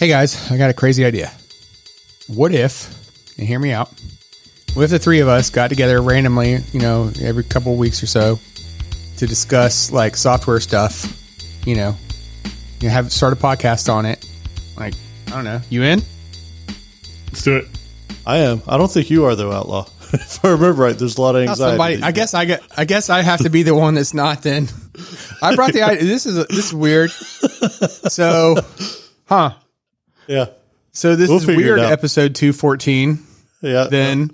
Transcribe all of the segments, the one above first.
Hey guys, I got a crazy idea. What if, and hear me out, what if the three of us got together randomly, you know, every couple of weeks or so to discuss like software stuff, you know, you know, have start a podcast on it. Like, I don't know, you in? Let's do it. I am. I don't think you are though, outlaw. if I remember right, there's a lot of anxiety. somebody, I guess I get. I guess I have to be the one that's not. Then I brought the idea. This is this is weird. So, huh? Yeah, So this We'll is figure it weird. out. Episode two fourteen. yeah. Then,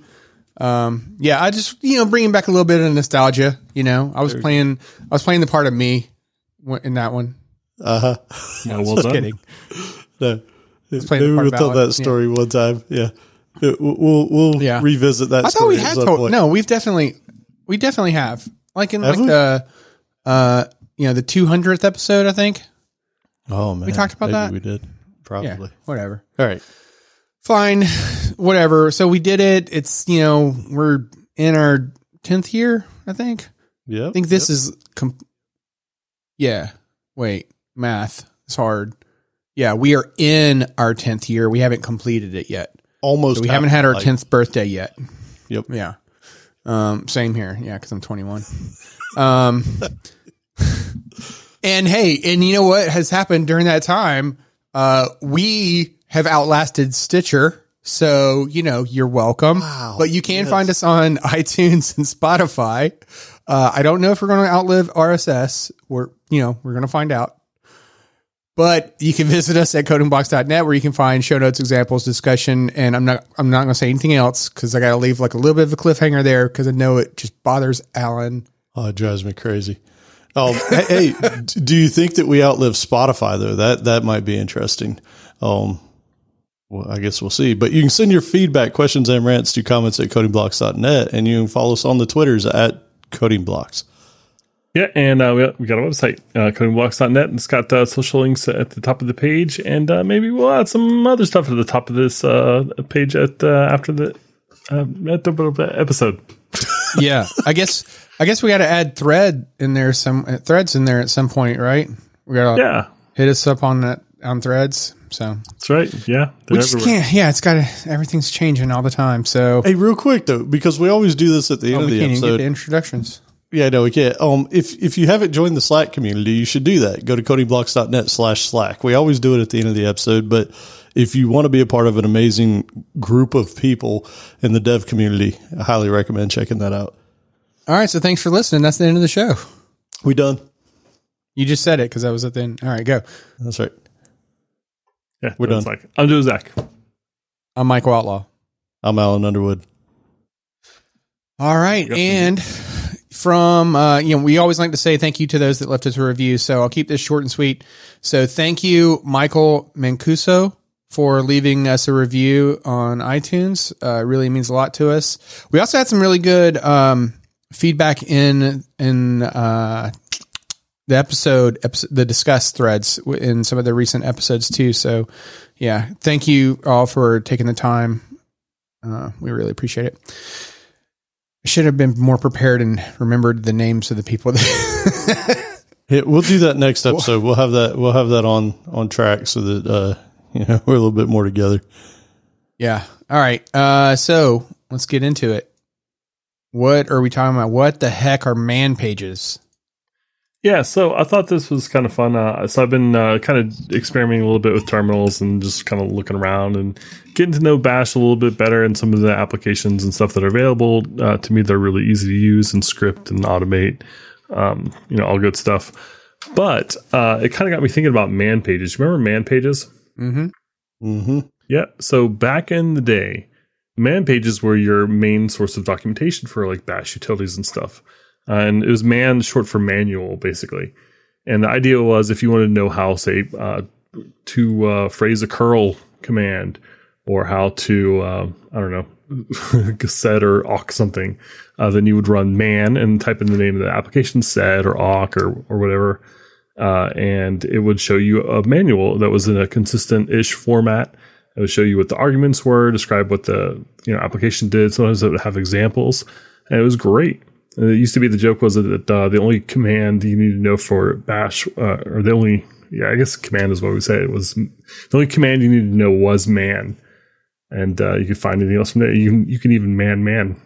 um, yeah, I just you know bringing back a little bit of nostalgia. You know, I was playing. I was playing the part of me w- in that one. uh huh. Yeah, well done. Kidding. No. playing Maybe part we'll about tell it, that story one time. Yeah, Uh, we'll we'll, we'll Yeah. revisit that. I thought story we at had some to. point. No, we've definitely, we definitely have. Like in Have like we? the, uh, you know, the two hundredth episode. I think. Oh man, We talked about Maybe that? We did probably. Yeah. Whatever. All right. fine, whatever. So we did it. It's you know we're in our tenth year. I think. Yeah. I think this is. Com- yeah. Wait. Math is hard. Yeah, we are in our tenth year. We haven't completed it yet. almost. So we haven't had our like- tenth birthday yet. Yep. Yeah. Um, same here. Yeah, because I'm 21. Um, and hey, and you know what has happened during that time? Uh, we have outlasted Stitcher. So, you know, you're welcome. Wow. But you can Yes. find us on iTunes and Spotify. Uh, I don't know if we're going to outlive RSS. We're, you know, we're going to find out. But you can visit us at codingblocks.net where you can find show notes, examples, discussion, and I'm not I'm not going to say anything else because I got to leave like a little bit of a cliffhanger there because I know it just bothers Allen. Oh, it drives me crazy. Um, hey, hey, do you think that we outlive Spotify though? That that might be interesting. Um, well, I guess we'll see. But you can send your feedback, questions, and rants to comments at codingblocks.net, and you can follow us on the Twitters at codingblocks. Yeah, and uh, we, got, we got a website, uh, codingblocks.net. And it's got uh, social links at the top of the page, and uh, maybe we'll add some other stuff at the top of this uh, page at uh, after the uh, at the episode. Yeah, I guess I guess we got to add thread in there some uh, threads in there at some point, right? We got to Yeah, hit us up on that on threads. So that's right. Yeah, we just everywhere. can't. Yeah, it's got to. Everything's changing all the time. So Hey, real quick though, because we always do this at the end oh, of we the can't even get episode. introductions. Yeah, no, we can't. Um, if if you haven't joined the Slack community, you should do that. Go to codingblocks.net slash Slack. We always do it at the end of the episode, but if you want to be a part of an amazing group of people in the dev community, I highly recommend checking that out. All right, so thanks for listening. That's the end of the show. We done? You just said it because I was at the end. All right, go. That's right. Yeah, We're done. Like I'm Joe Zack. I'm Michael Outlaw. I'm Allen Underwood. All right, Yep. and from uh, you know, we always like to say thank you to those that left us a review. So I'll keep this short and sweet. So thank you, Michael Mancuso, for leaving us a review on iTunes. Uh, really means a lot to us. We also had some really good um, feedback in in uh, the episode, episode, the discuss threads in some of the recent episodes too. So yeah, thank you all for taking the time. Uh, we really appreciate it. I should have been more prepared and remembered the names of the people. That Yeah, we'll do that next episode. We'll have that. We'll have that on on track so that uh, you know we're a little bit more together. yeah. All right. Uh, so let's get into it. What are we talking about? What the heck are man pages? Yeah, so I thought this was kind of fun. Uh, so I've been uh, kind of experimenting a little bit with terminals and just kind of looking around and getting to know Bash a little bit better and some of the applications and stuff that are available. Uh, to me, they're really easy to use and script and automate. Um, you know, all good stuff. But uh, it kind of got me thinking about man pages. Remember man pages? Mm-hmm. Mm-hmm. Yeah. So back in the day, man pages were your main source of documentation for like bash utilities and stuff. Uh, and it was man short for manual, basically. And the idea was if you wanted to know how, say, uh, to uh, phrase a curl command or how to, uh, I don't know, sed or awk something, uh, then you would run man and type in the name of the application, sed or awk or, or whatever. Uh, and it would show you a manual that was in a consistent ish format. It would show you what the arguments were, describe what the you know application did. Sometimes it would have examples, and it was great. And it used to be the joke was that uh, the only command you need to know for Bash, uh, or the only yeah, I guess command is what we say. It was the only command you needed to know was man, and uh, you could find anything else from there. You can you can even man man.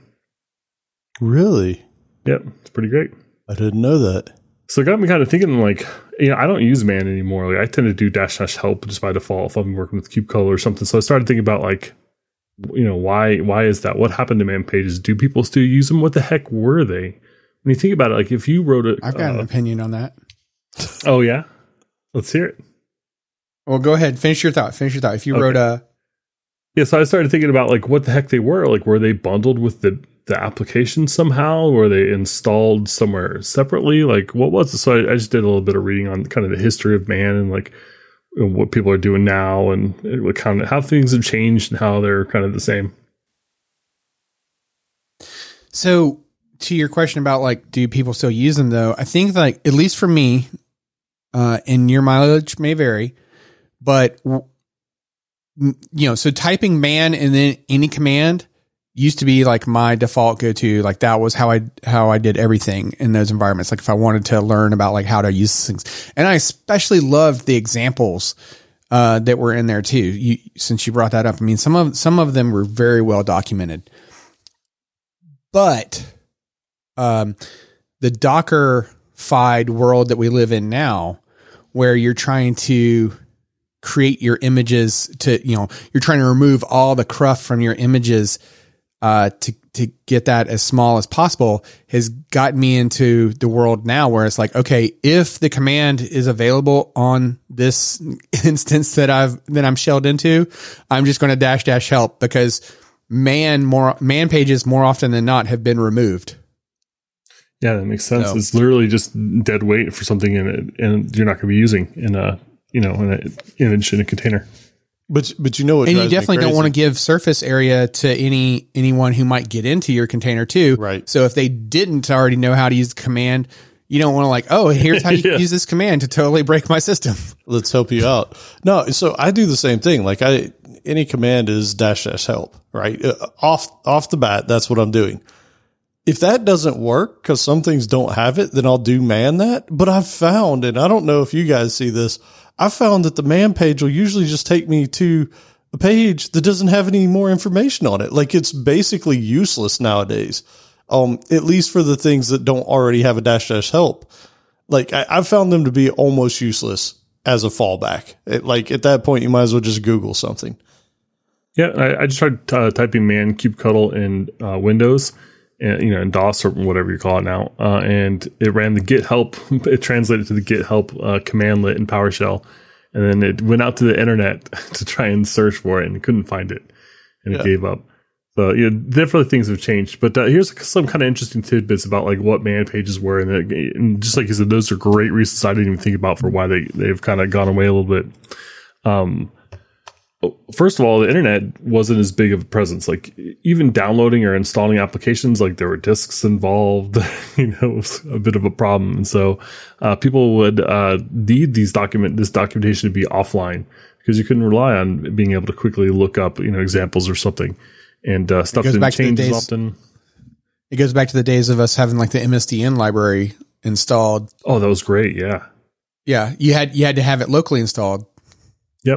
Really? Yep, it's pretty great. I didn't know that. So it got me kind of thinking like, you know, I don't use man anymore. Like I tend to do dash dash help just by default if I'm working with kubectl or something. So I started thinking about like, you know, why why is that? What happened to man pages? Do people still use them? What the heck were they? When you think about it, like if you wrote it, I've got an uh, opinion on that. oh yeah, let's hear it. Well, go ahead. Finish your thought. Finish your thought. If you Okay. wrote a, Yeah, so I started thinking about like what the heck they were. Like, were they bundled with the the application somehow? Were they installed somewhere separately? Like, what was it? So I, I just did a little bit of reading on kind of the history of man and like what people are doing now and kind of how things have changed and how they're kind of the same. So to your question about like, do people still use them though? I think like, at least for me, uh, and your mileage may vary, but you know, so typing man and then any command used to be like my default go to. Like that was how I, how I did everything in those environments. Like if I wanted to learn about like how to use things and I especially loved the examples uh, that were in there too. You, since you brought that up, I mean, some of some of them were very well documented but um, the Dockerfied world that we live in now, where you're trying to create your images to, you know, you're trying to remove all the cruft from your images uh, to to get that as small as possible, has gotten me into the world now where it's like, okay, if the command is available on this instance that I've that I'm shelled into, I'm just going to dash dash help because man more man pages more often than not have been removed. Yeah, that makes sense. So- It's literally just dead weight for something in it, and you're not going to be using in a you know in an image in a container. But but you know what? and you definitely don't want to give surface area to any anyone who might get into your container too. Right. So if they didn't already know how to use the command, you don't want to like, oh, here's how you Yeah. use this command to totally break my system. let's help you out. No, so I do the same thing. Like I, any command is dash dash help, right? Uh, off, off the bat, that's what I'm doing. If that doesn't work because some things don't have it, then I'll do man that. But I've found, and I don't know if you guys see this, I found that the man page will usually just take me to a page that doesn't have any more information on it. Like it's basically useless nowadays. Um, at least for the things that don't already have a dash dash help like I, I've found them to be almost useless as a fallback. It, like at that point, you might as well just Google something. Yeah, I, I just tried uh, typing man kubectl in uh, Windows, you know, in DOS or whatever you call it now, uh, and it ran the Get-Help. It translated to the Get-Help uh, commandlet in PowerShell, and then it went out to the internet to try and search for it and couldn't find it, and Yeah. it gave up. So yeah, definitely things have changed. But uh, here's some kind of interesting tidbits about like what man pages were, and, it- and just like you said, those are great reasons I didn't even think about for why they they've kind of gone away a little bit. Um, first of all, the internet wasn't as big of a presence. Like even downloading or installing applications, like there were disks involved. you know, it was a bit of a problem, and so uh, people would uh, need these document this documentation to be offline because you couldn't rely on being able to quickly look up you know examples or something. And uh, stuff didn't back to the change as often. It goes back to the days of us having like the MSDN library installed. Oh, that was great. Yeah. Yeah, you had you had to have it locally installed.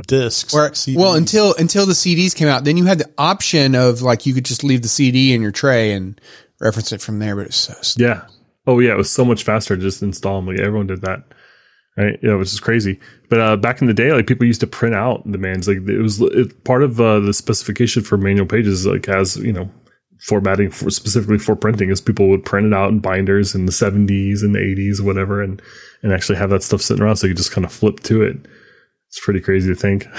Discs. Or well, until until the CDs came out, then you had the option of like you could just leave the CD in your tray and reference it from there. But it's so stupid. Yeah. Oh yeah, it was so much faster to just install them. Like everyone did that. Right. Yeah, which is crazy. But uh, back in the day, like people used to print out the mans. Like it was it, part of uh, the specification for manual pages. Like has you know formatting for specifically for printing is people would print it out in binders in the 70s and the 80s, whatever, and and actually have that stuff sitting around so you just kind of flip to it. It's pretty crazy to think.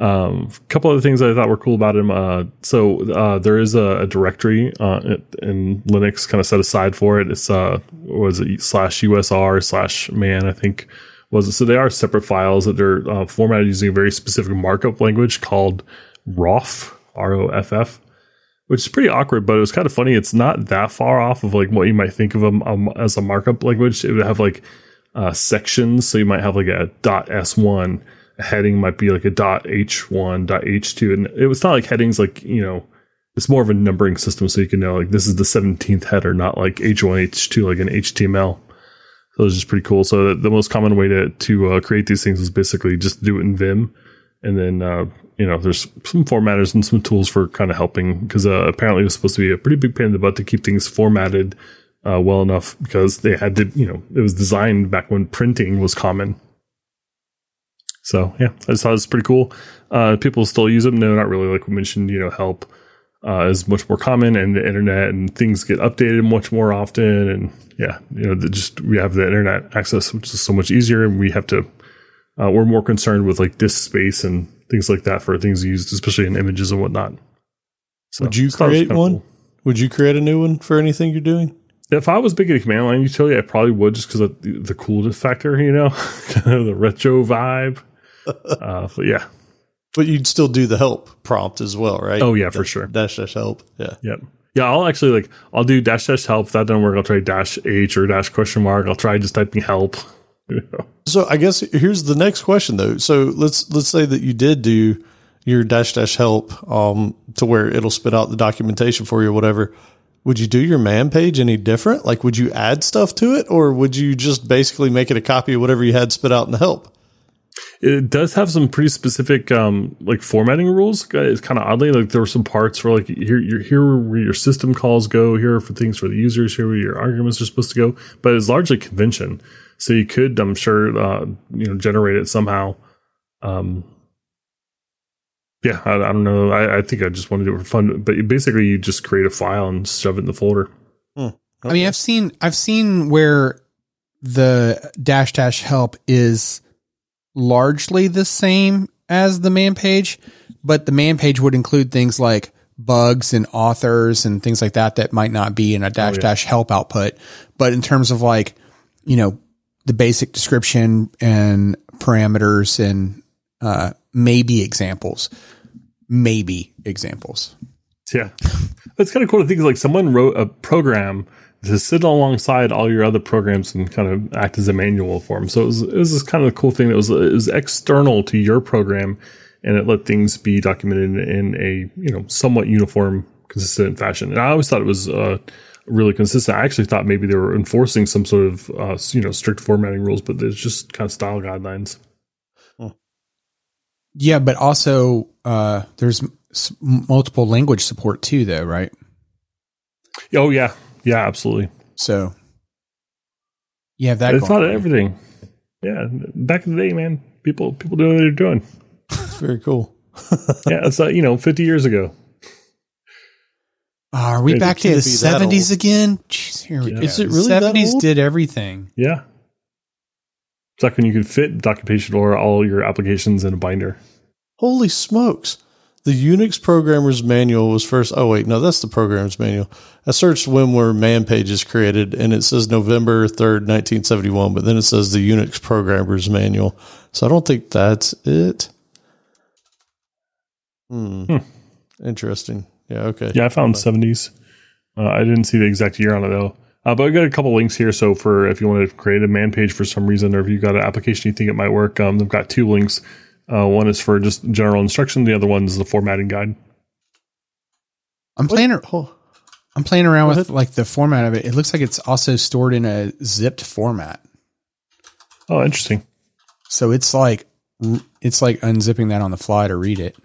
Um, a couple other things I thought were cool about him. Uh, so uh, there is a, a directory uh, in Linux kind of set aside for it. It's uh, was it slash USR slash man I think was it. So they are separate files that they're uh, formatted using a very specific markup language called ROFF R O F F, which is pretty awkward, but it was kind of funny. It's not that far off of like what you might think of them um, as a markup language. It would have like uh, sections, so you might have like a dot S one a heading might be like a dot h1 dot h2 and it was not like headings like you know it's more of a numbering system so you can know like this is the 17th header not like h1 h2 like an html So it's just pretty cool. So the, the most common way to to uh, create these things is basically just do it in Vim, and then uh, you know there's some formatters and some tools for kind of helping because uh, apparently it was supposed to be a pretty big pain in the butt to keep things formatted uh, well enough because they had to you know it was designed back when printing was common. So yeah, I just thought it was pretty cool. Uh, people still use them. No, not really. Like we mentioned, you know, help uh, is much more common, and the internet and things get updated much more often. And yeah, you know, just we have the internet access, which is so much easier, and we have to. Uh, we're more concerned with like disk space and things like that for things used, especially in images and whatnot. So, Would you create one? Cool. Would you create a new one for anything you're doing? If I was big a command line utility, I probably would just because of the, the coolness factor, you know, the retro vibe. Uh, but yeah, but you'd still do the help prompt as well, right? Oh yeah, for sure. Dash dash help. Yeah. Yep. Yeah, I'll actually like I'll do dash dash help. If that doesn't work, I'll try dash H or dash question mark. I'll try just typing help. So I guess here's the next question though. So let's let's say that you did do your dash dash help um, to where it'll spit out the documentation for you or whatever. Would you do your man page any different? Like, would you add stuff to it, or would you just basically make it a copy of whatever you had spit out in the help? It does have some pretty specific um, like formatting rules. It's kind of oddly like there were some parts where like here here where your system calls go, here for things for the users, here where your arguments are supposed to go. But it's largely convention, so you could, I'm sure, uh, you know, generate it somehow. Um, yeah, I, I don't know. I, I, think I just want to do it for fun. But basically, you just create a file and shove it in the folder. Hmm. Okay. I mean, I've seen I've seen where the dash dash help is largely the same as the man page, but the man page would include things like bugs and authors and things like that that might not be in a dash oh, yeah. dash help output. But in terms of like, you know, the basic description and parameters and uh, maybe examples, maybe examples. Yeah, it's kind of cool to think like someone wrote a program to sit alongside all your other programs and kind of act as a manual for them. So it was, it was this kind of cool thing that was, was external to your program and it let things be documented in a, you know, somewhat uniform, consistent fashion. And I always thought it was, uh, really consistent. I actually thought maybe they were enforcing some sort of, uh, you know, strict formatting rules, but it's just kind of style guidelines. Yeah, but also uh, there's multiple language support too, though, right? Oh yeah, yeah, absolutely. So you have that. It's not everything. Yeah, back in the day, man, people people doing what they're doing. It's very cool. yeah, it's like uh, you know, fifty years ago. Are we back to the seventies again? Jeez, here we yeah. go. Is it really seventies? Did everything? Yeah, it's like when you could fit documentation or all your applications in a binder. Holy smokes! The Unix Programmer's Manual was first. Oh wait, no, that's the Programmer's Manual. I searched when were man pages created, and it says November third, nineteen seventy one. But then it says the Unix Programmer's Manual. So I don't think that's it. Hmm. hmm. Interesting. Yeah. Okay. Yeah, I found seventies. Uh, I didn't see the exact year on it though. Uh, but I got a couple links here. So for if you want to create a man page for some reason, or if you've got an application you think it might work, um, they've got two links. Uh, one is for just general instruction. The other one is the formatting guide. I'm playing. Oh, I'm playing around with like the format of it. It looks like it's also stored in a zipped format. Oh, interesting. So it's like it's like unzipping that on the fly to read it.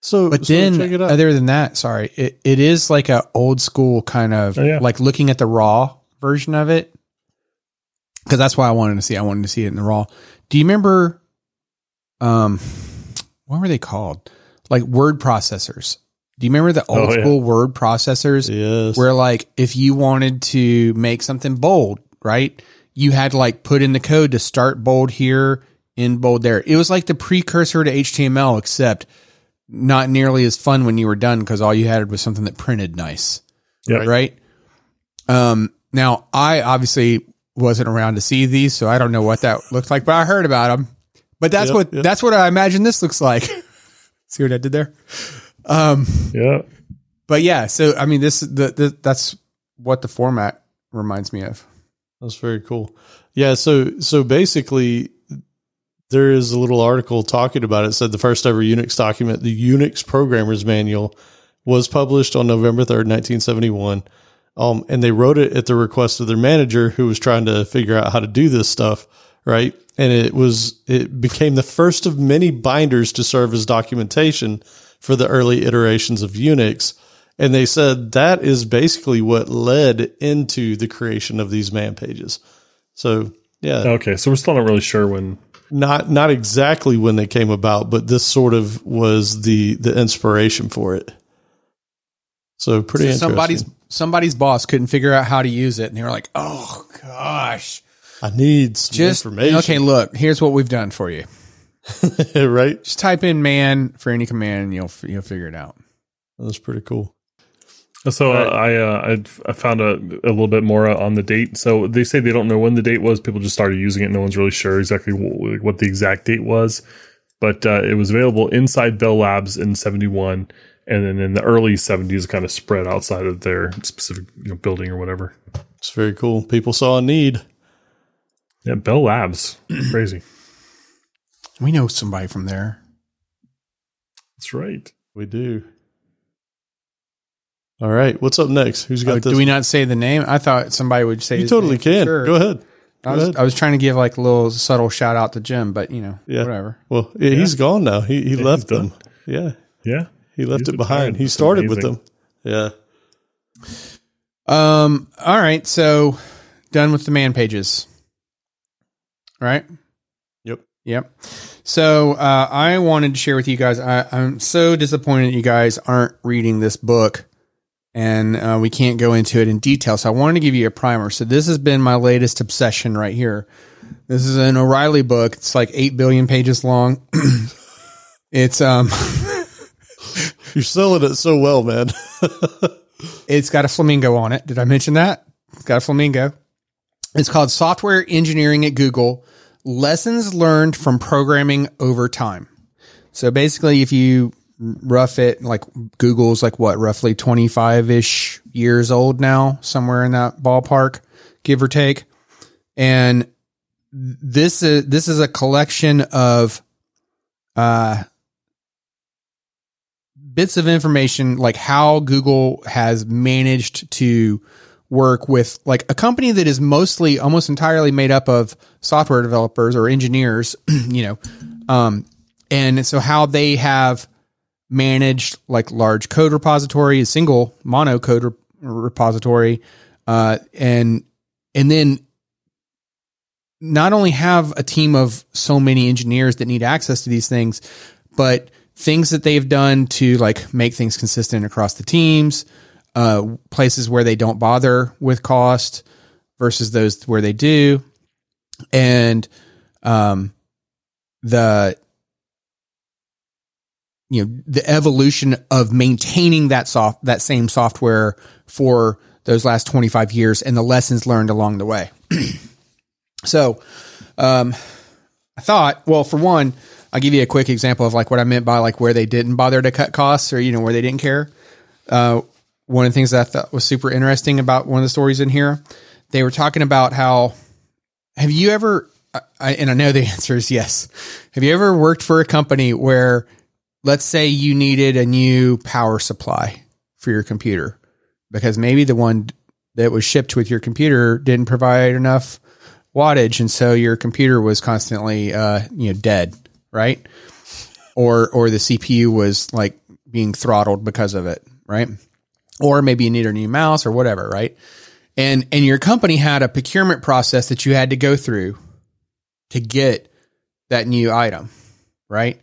So, but so then other than that, sorry, it, it is like a old school kind of oh, yeah. like looking at the raw version of it. Cause that's why I wanted to see, I wanted to see it in the raw. Do you remember um, what were they called? Like word processors. Do you remember the oh, old oh, school yeah. word processors? Yes. Where like if you wanted to make something bold, right? You had to like put in the code to start bold here, in bold there. It was like the precursor to HTML, except not nearly as fun when you were done because all you had was something that printed nice. Yeah. Right. Um, now I obviously wasn't around to see these, so I don't know what that looked like, but I heard about them. But that's yep, what yep. that's what I imagine this looks like. See what I did there? Um, yeah. But yeah, so I mean, this the, the that's what the format reminds me of. That's very cool. Yeah. So so basically, there is a little article talking about it. it. Said the first ever Unix document, the Unix Programmer's Manual, was published on November third, nineteen seventy one. Um, and they wrote it at the request of their manager who was trying to figure out how to do this stuff. Right. And it was, it became the first of many binders to serve as documentation for the early iterations of Unix. And they said that is basically what led into the creation of these man pages. So yeah. Okay. So we're still not really sure when not not exactly when they came about, but this sort of was the the inspiration for it. So pretty so interesting. Somebody's somebody's boss couldn't figure out how to use it, and they were like, "Oh gosh, I need some Just, information." Okay, look, here's what we've done for you. right? Just type in "man" for any command, and you'll you'll figure it out. That's pretty cool. So uh, I uh, I found a, a little bit more on the date. So they say they don't know when the date was. People just started using it. No one's really sure exactly what, what the exact date was, but uh, it was available inside Bell Labs in '71, and then in the early '70s, kind of spread outside of their specific you know, building or whatever. It's very cool. People saw a need. Yeah, Bell Labs, crazy. We know somebody from there. That's right. We do. All right. What's up next? Who's got oh, this? Do we not say the name? I thought somebody would say. You totally can. Sure. Go ahead. Go I was, ahead. I was trying to give like a little subtle shout out to Jim, but you know, yeah. whatever. Well, yeah, he's gone now. He he yeah, left them. Yeah. Yeah. He left he's it behind. He started amazing. with them. Yeah. Um. All right. So done with the man pages. Right. Yep. Yep. So uh, I wanted to share with you guys. I, I'm so disappointed you guys aren't reading this book and uh, we can't go into it in detail. So I wanted to give you a primer. So this has been my latest obsession right here. This is an O'Reilly book. It's like eight billion pages long. it's um. You're selling it so well, man. it's got a flamingo on it. Did I mention that? It's got a flamingo. It's called Software Engineering at Google: Lessons Learned from Programming Over Time. So basically, if you rough it like Google's like what roughly 25 ish years old now, somewhere in that ballpark, give or take. And this is this is a collection of uh bits of information like how Google has managed to work with like a company that is mostly almost entirely made up of software developers or engineers, you know. Um and so how they have managed like large code repository, a single mono code re- repository, uh, and and then not only have a team of so many engineers that need access to these things, but things that they've done to like make things consistent across the teams, uh, places where they don't bother with cost versus those where they do, and um, the you know the evolution of maintaining that soft that same software for those last 25 years and the lessons learned along the way. So um i thought well for one i'll give you a quick example of like what i meant by like where they didn't bother to cut costs or you know where they didn't care. Uh one of the things that i thought was super interesting about one of the stories in here they were talking about how have you ever I, and i know the answer is yes. Have you ever worked for a company where let's say you needed a new power supply for your computer because maybe the one that was shipped with your computer didn't provide enough wattage and so your computer was constantly uh, you know dead right? Or or the cpu was like being throttled because of it right? Or maybe you need a new mouse or whatever right? And and your company had a procurement process that you had to go through to get that new item right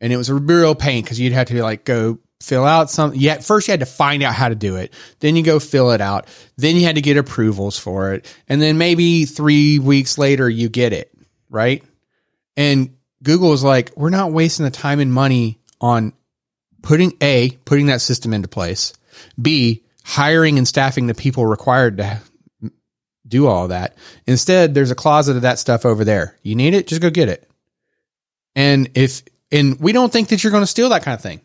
and it was a real pain because you'd have to like go fill out some. Yet first you had to find out how to do it. Then you go fill it out. Then you had to get approvals for it, and then maybe three weeks later you get it right. And Google was like, we're not wasting the time and money on putting a putting that system into place. B hiring and staffing the people required to do all that. Instead, there's a closet of that stuff over there. You need it, just go get it. And if and we don't think that you're going to steal that kind of thing,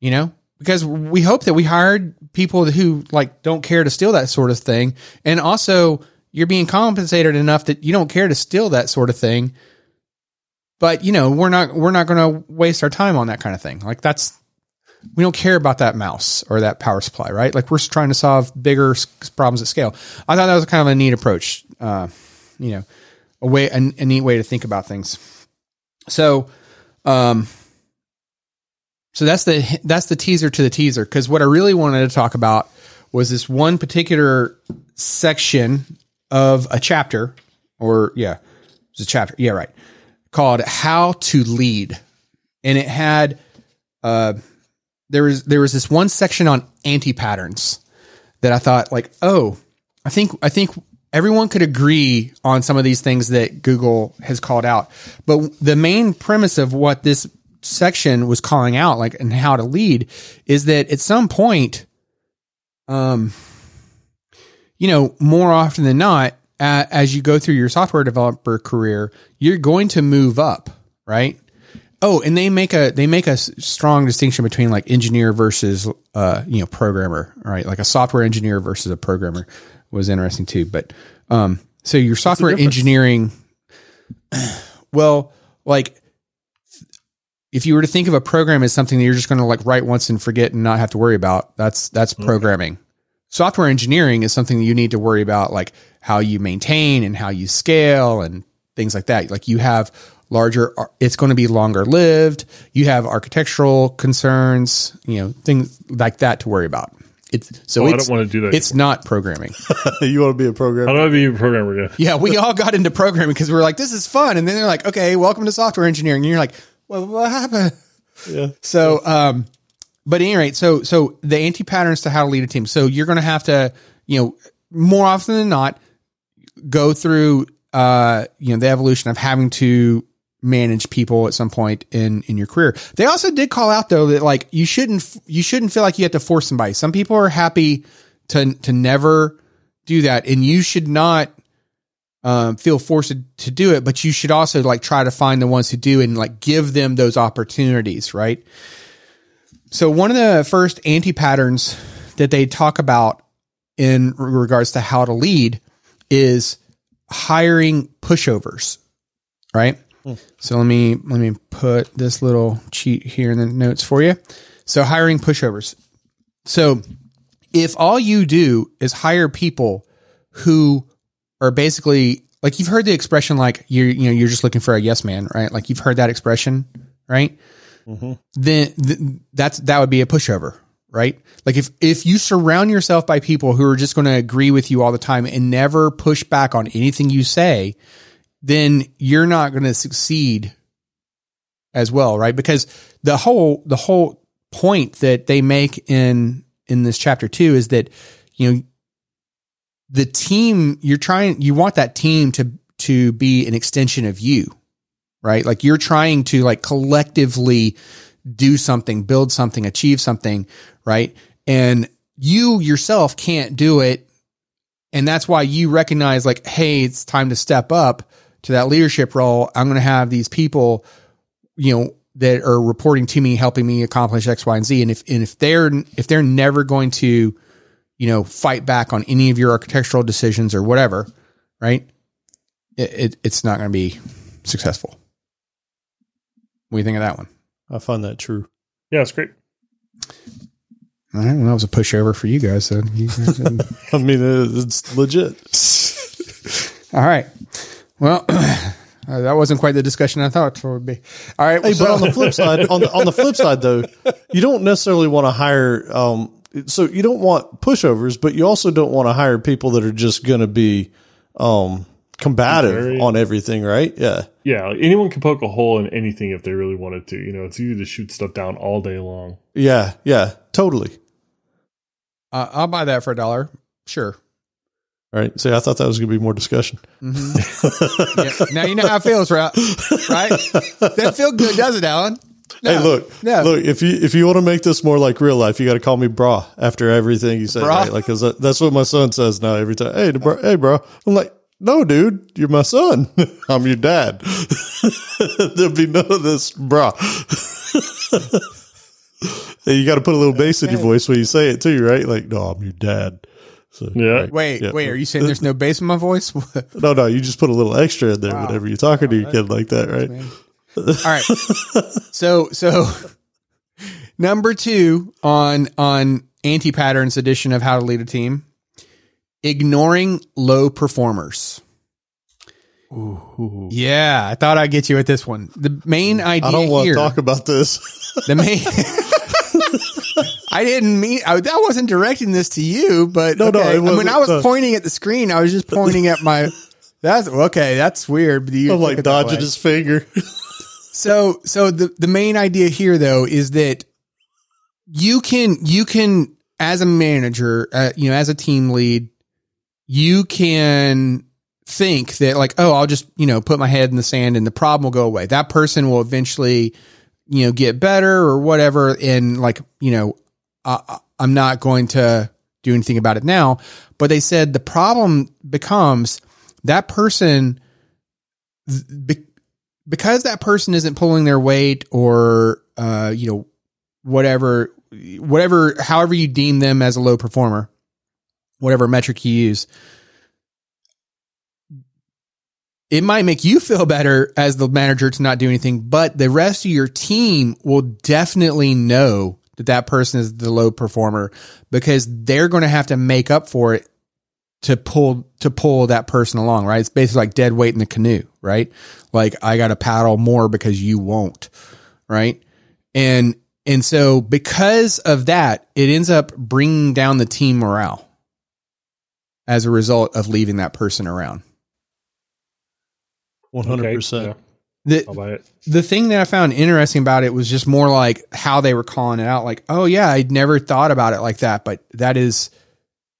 you know, because we hope that we hired people who like don't care to steal that sort of thing. And also you're being compensated enough that you don't care to steal that sort of thing. But you know, we're not, we're not going to waste our time on that kind of thing. Like that's, we don't care about that mouse or that power supply, right? Like we're trying to solve bigger problems at scale. I thought that was kind of a neat approach. Uh, you know, a way, a, a neat way to think about things. So, um, so that's the that's the teaser to the teaser. Because what I really wanted to talk about was this one particular section of a chapter, or yeah, it's a chapter, yeah, right, called "How to Lead," and it had uh, there was there was this one section on anti patterns that I thought like, oh, I think I think everyone could agree on some of these things that Google has called out. But the main premise of what this section was calling out, like and how to lead, is that at some point, um, you know, more often than not, uh, as you go through your software developer career, you're going to move up, right? Oh, and they make a they make a strong distinction between like engineer versus uh you know programmer, right? Like a software engineer versus a programmer was interesting too. But um, so your software engineering, well, like if you were to think of a program as something that you're just going to like write once and forget and not have to worry about, that's that's programming. Software engineering is something that you need to worry about, like how you maintain and how you scale and things like that. Like you have larger, it's going to be longer lived. You have architectural concerns, you know, things like that to worry about. It's so Oh, I don't want to do that. it's not programming. you want to be a programmer? How do I be a programmer again? Yeah, we all got into programming because we were like, this is fun. And then they're like, okay, welcome to software engineering. And you're like, well, what happened? Yeah. So, um, but at any rate, so so the anti patterns to how to lead a team. So you're going to have to, you know, more often than not, go through, uh, you know, the evolution of having to manage people at some point in in your career. They also did call out though that like you shouldn't you shouldn't feel like you have to force somebody. Some people are happy to to never do that, and you should not um, feel forced to, do it. But you should also like try to find the ones who do and like give them those opportunities, right? So one of the first anti patterns that they talk about in regards to how to lead is hiring pushovers, right? So let me let me put this little cheat here in the notes for you. So hiring pushovers. So if all you do is hire people who are basically like you've heard the expression like you're you know you're just looking for a yes man, right? Like you've heard that expression, right? Mm-hmm. Then th- that's that would be a pushover, right? Like if if you surround yourself by people who are just going to agree with you all the time and never push back on anything you say, then you're not going to succeed as well, right? Because the whole the whole point that they make in in this chapter 2 is that you know the team you're trying you want that team to to be an extension of you right? Like you're trying to like collectively do something build something achieve something right? And you yourself can't do it. And that's why you recognize like hey it's time to step up to that leadership role i'm going to have these people you know that are reporting to me helping me accomplish x y and z and if and if they're if they're never going to you know fight back on any of your architectural decisions or whatever right it, it it's not going to be successful what do you think of that one I find that true. Yeah, it's great. all right well that was a pushover for you guys so you guys I mean, it's legit. all right well uh, that wasn't quite the discussion i thought it would be all right Hey, so- but on the flip side, on the on the flip side though, you don't necessarily want to hire. Um, so you don't want pushovers, but you also don't want to hire people that are just going to be um, combative Very- on everything, right? Yeah, Yeah, like anyone can poke a hole in anything if they really wanted to. You know, it's easy to shoot stuff down all day long. yeah, yeah, totally. uh, i'll buy that for a dollar sure All right. See, I thought that was going to be more discussion. Mm-hmm. yeah. now you know how it feels right right that feel good does it allen No. Hey, look, No. look. If you if you want to make this more like real life, you got to call me bra after everything you say. Bra? Right? Like, cause that's what my son says now every time. Hey, bro, hey, bro. I'm like, no, dude, you're my son. I'm your dad. There'll be none of this, bra. you got to put a little bass in your voice when you say it too, right? Like, no, I'm your dad. So, Yeah. right. Wait, Yeah. wait. Are you saying there's no bass in my voice? No, no, you just put a little extra in there Wow. whenever you're talking to your kid like that, right? All right. So, so Number two on on anti patterns edition of how to lead a team, ignoring low performers. Ooh. Yeah, I thought I'd get you at this one. The main idea I don't want here, to talk about this. the main. I didn't mean I, that wasn't directing this to you, but No, no, okay. wasn't, when I was uh, pointing at the screen, I was just pointing at my. That's okay. That's weird. But you I'm like dodging his finger. So so the the main idea here though is that you can you can as a manager, uh, you know, as a team lead, you can think that like, oh, I'll just, you know, put my head in the sand and the problem will go away. That person will eventually, you know, get better or whatever and like, you know, I, I'm not going to do anything about it now, but they said the problem becomes that person be- because that person isn't pulling their weight or uh, you know whatever whatever however you deem them as a low performer whatever metric you use it might make you feel better as the manager to not do anything but the rest of your team will definitely know that that person is the low performer because they're going to have to make up for it to pull to pull that person along, right? It's basically like dead weight in the canoe, right? Like I got to paddle more because you won't, right? And and so because of that, it ends up bringing down the team morale as a result of leaving that person around. One hundred Okay, percent. Yeah, The I'll buy it. the thing that I found interesting about it was just more like how they were calling it out. Like, oh yeah, I'd never thought about it like that, but that is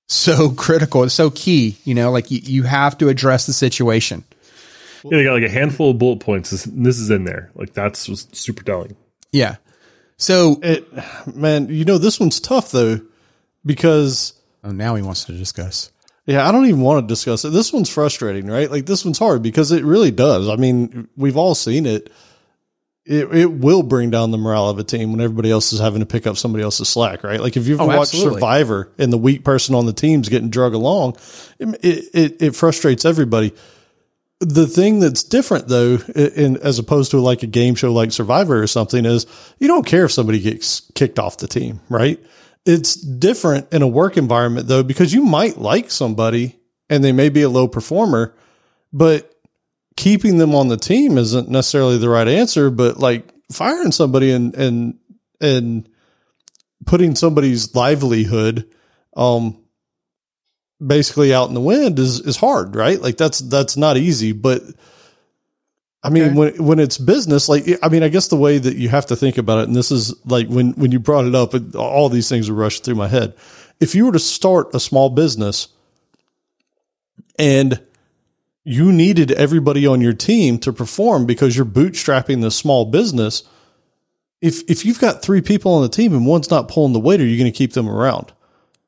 so critical. It's so key. You know, like you, you have to address the situation. Yeah, they got like a handful of bullet points. This, this is in there. Like that's was super telling. Yeah. So It, man, you know this one's tough though, because oh, now he wants to discuss. Yeah, I don't even want to discuss it. This one's frustrating, right? Like this one's hard because it really does. I mean, we've all seen it. It it will bring down the morale of a team when everybody else is having to pick up somebody else's slack, right? Like if you've Oh, watched absolutely. Survivor and the weak person on the team's getting drug along, it, it it frustrates everybody. The thing that's different though, in as opposed to like a game show like Survivor or something, is you don't care if somebody gets kicked off the team, right? It's different in a work environment though, because you might like somebody and they may be a low performer, but keeping them on the team isn't necessarily the right answer. But like firing somebody and and and putting somebody's livelihood, um, basically out in the wind is is hard, right? Like that's that's not easy, but. I mean, Okay. when when it's business, like I mean, I guess the way that you have to think about it, and this is like when when you brought it up, it, all these things were rushed through my head. If you were to start a small business, and you needed everybody on your team to perform because you're bootstrapping this small business, if if you've got three people on the team and one's not pulling the weight, are you going to keep them around?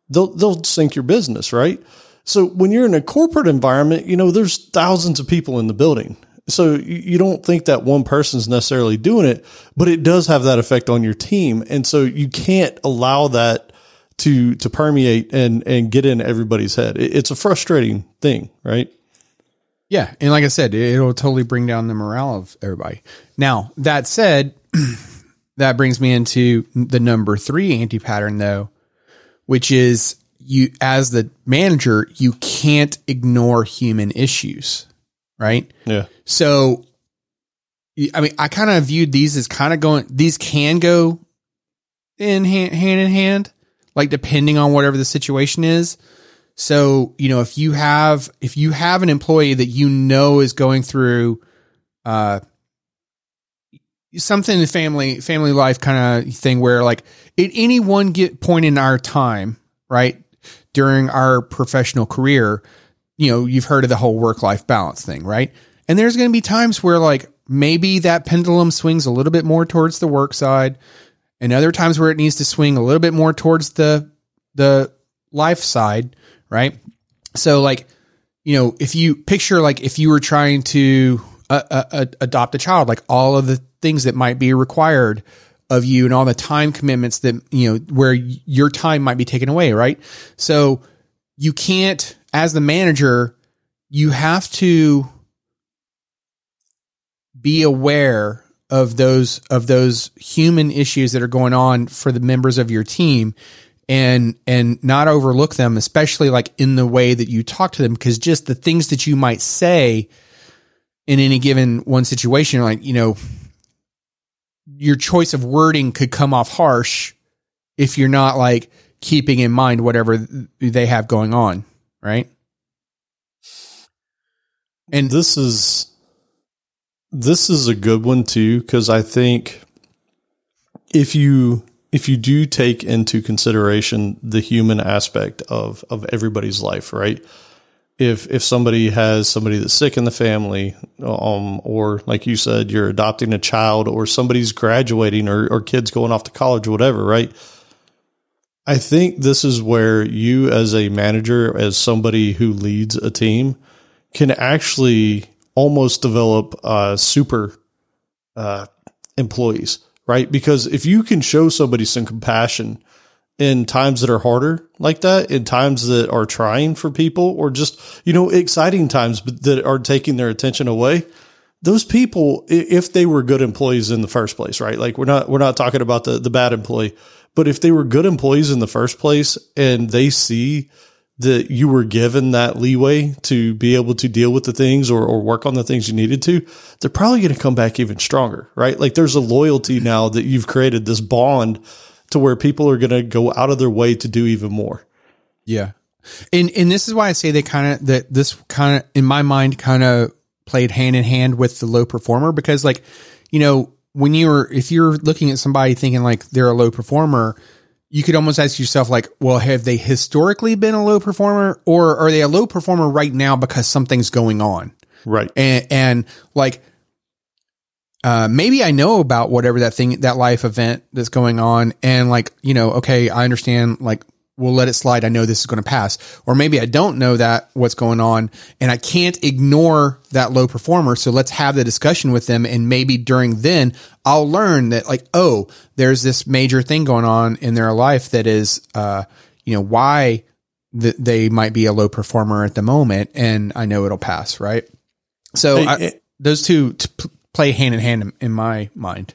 They'll they'll sink your business, right? So when you're in a corporate environment, you know there's thousands of people in the building. So you don't think that one person's necessarily doing it, but it does have that effect on your team, and so you can't allow that to to permeate and and get in everybody's head. It's a frustrating thing, right? Yeah, and like I said, it'll totally bring down the morale of everybody. Now that said, that brings me into the number three anti pattern though, which is you as the manager, you can't ignore human issues, right? Yeah. So, I mean, I kind of viewed these as kind of going, these can go in hand, hand in hand, like depending on whatever the situation is. So, you know, if you have, if you have an employee that you know is going through, uh, something in family, family life kind of thing where like at any one get point in our time, right? During our professional career, you know, you've heard of the whole work life balance thing, right? And there's going to be times where like maybe that pendulum swings a little bit more towards the work side and other times where it needs to swing a little bit more towards the the life side, right? So like, you know, if you picture like if you were trying to uh, uh, uh, adopt a child, like all of the things that might be required of you and all the time commitments that, you know, where your time might be taken away, right? So you can't as the manager, you have to be aware of those of those human issues that are going on for the members of your team and and not overlook them especially like in the way that you talk to them. Because just the things that you might say in any given one situation like you know your choice of wording could come off harsh if you're not like keeping in mind whatever they have going on right and this is this is a good one too because I think if you if you do take into consideration the human aspect of of everybody's life, right? If if somebody has somebody that's sick in the family, um, or like you said, you're adopting a child, or somebody's graduating, or or kids going off to college, or whatever, right? I think this is where you, as a manager, as somebody who leads a team, can actually almost develop uh, super uh, employees, right? Because if you can show somebody some compassion in times that are harder like that, in times that are trying for people, or just you know exciting times that are taking their attention away, those people, if they were good employees in the first place, right? Like we're not we're not talking about the the bad employee, but if they were good employees in the first place and they see that you were given that leeway to be able to deal with the things or, or work on the things you needed to, they're probably going to come back even stronger, right? Like there's a loyalty now that you've created this bond to where people are going to go out of their way to do even more. Yeah. And, and this is why I say they kind of, that this kind of, in my mind, kind of played hand in hand with the low performer because like, you know, when you're, if you're looking at somebody thinking like they're a low performer, you could almost ask yourself like, well, have they historically been a low performer or are they a low performer right now because something's going on? Right. And, and like, uh, maybe I know about whatever that thing, that life event that's going on. And like, you know, okay, I understand like we'll let it slide. I know this is going to pass. Or maybe I don't know that what's going on and I can't ignore that low performer. So let's have the discussion with them. And maybe during then I'll learn that like, oh, there's this major thing going on in their life that is, uh, you know, why th- they might be a low performer at the moment. And I know it'll pass. Right. So hey, I, it, those two t- play hand in hand in, in my mind.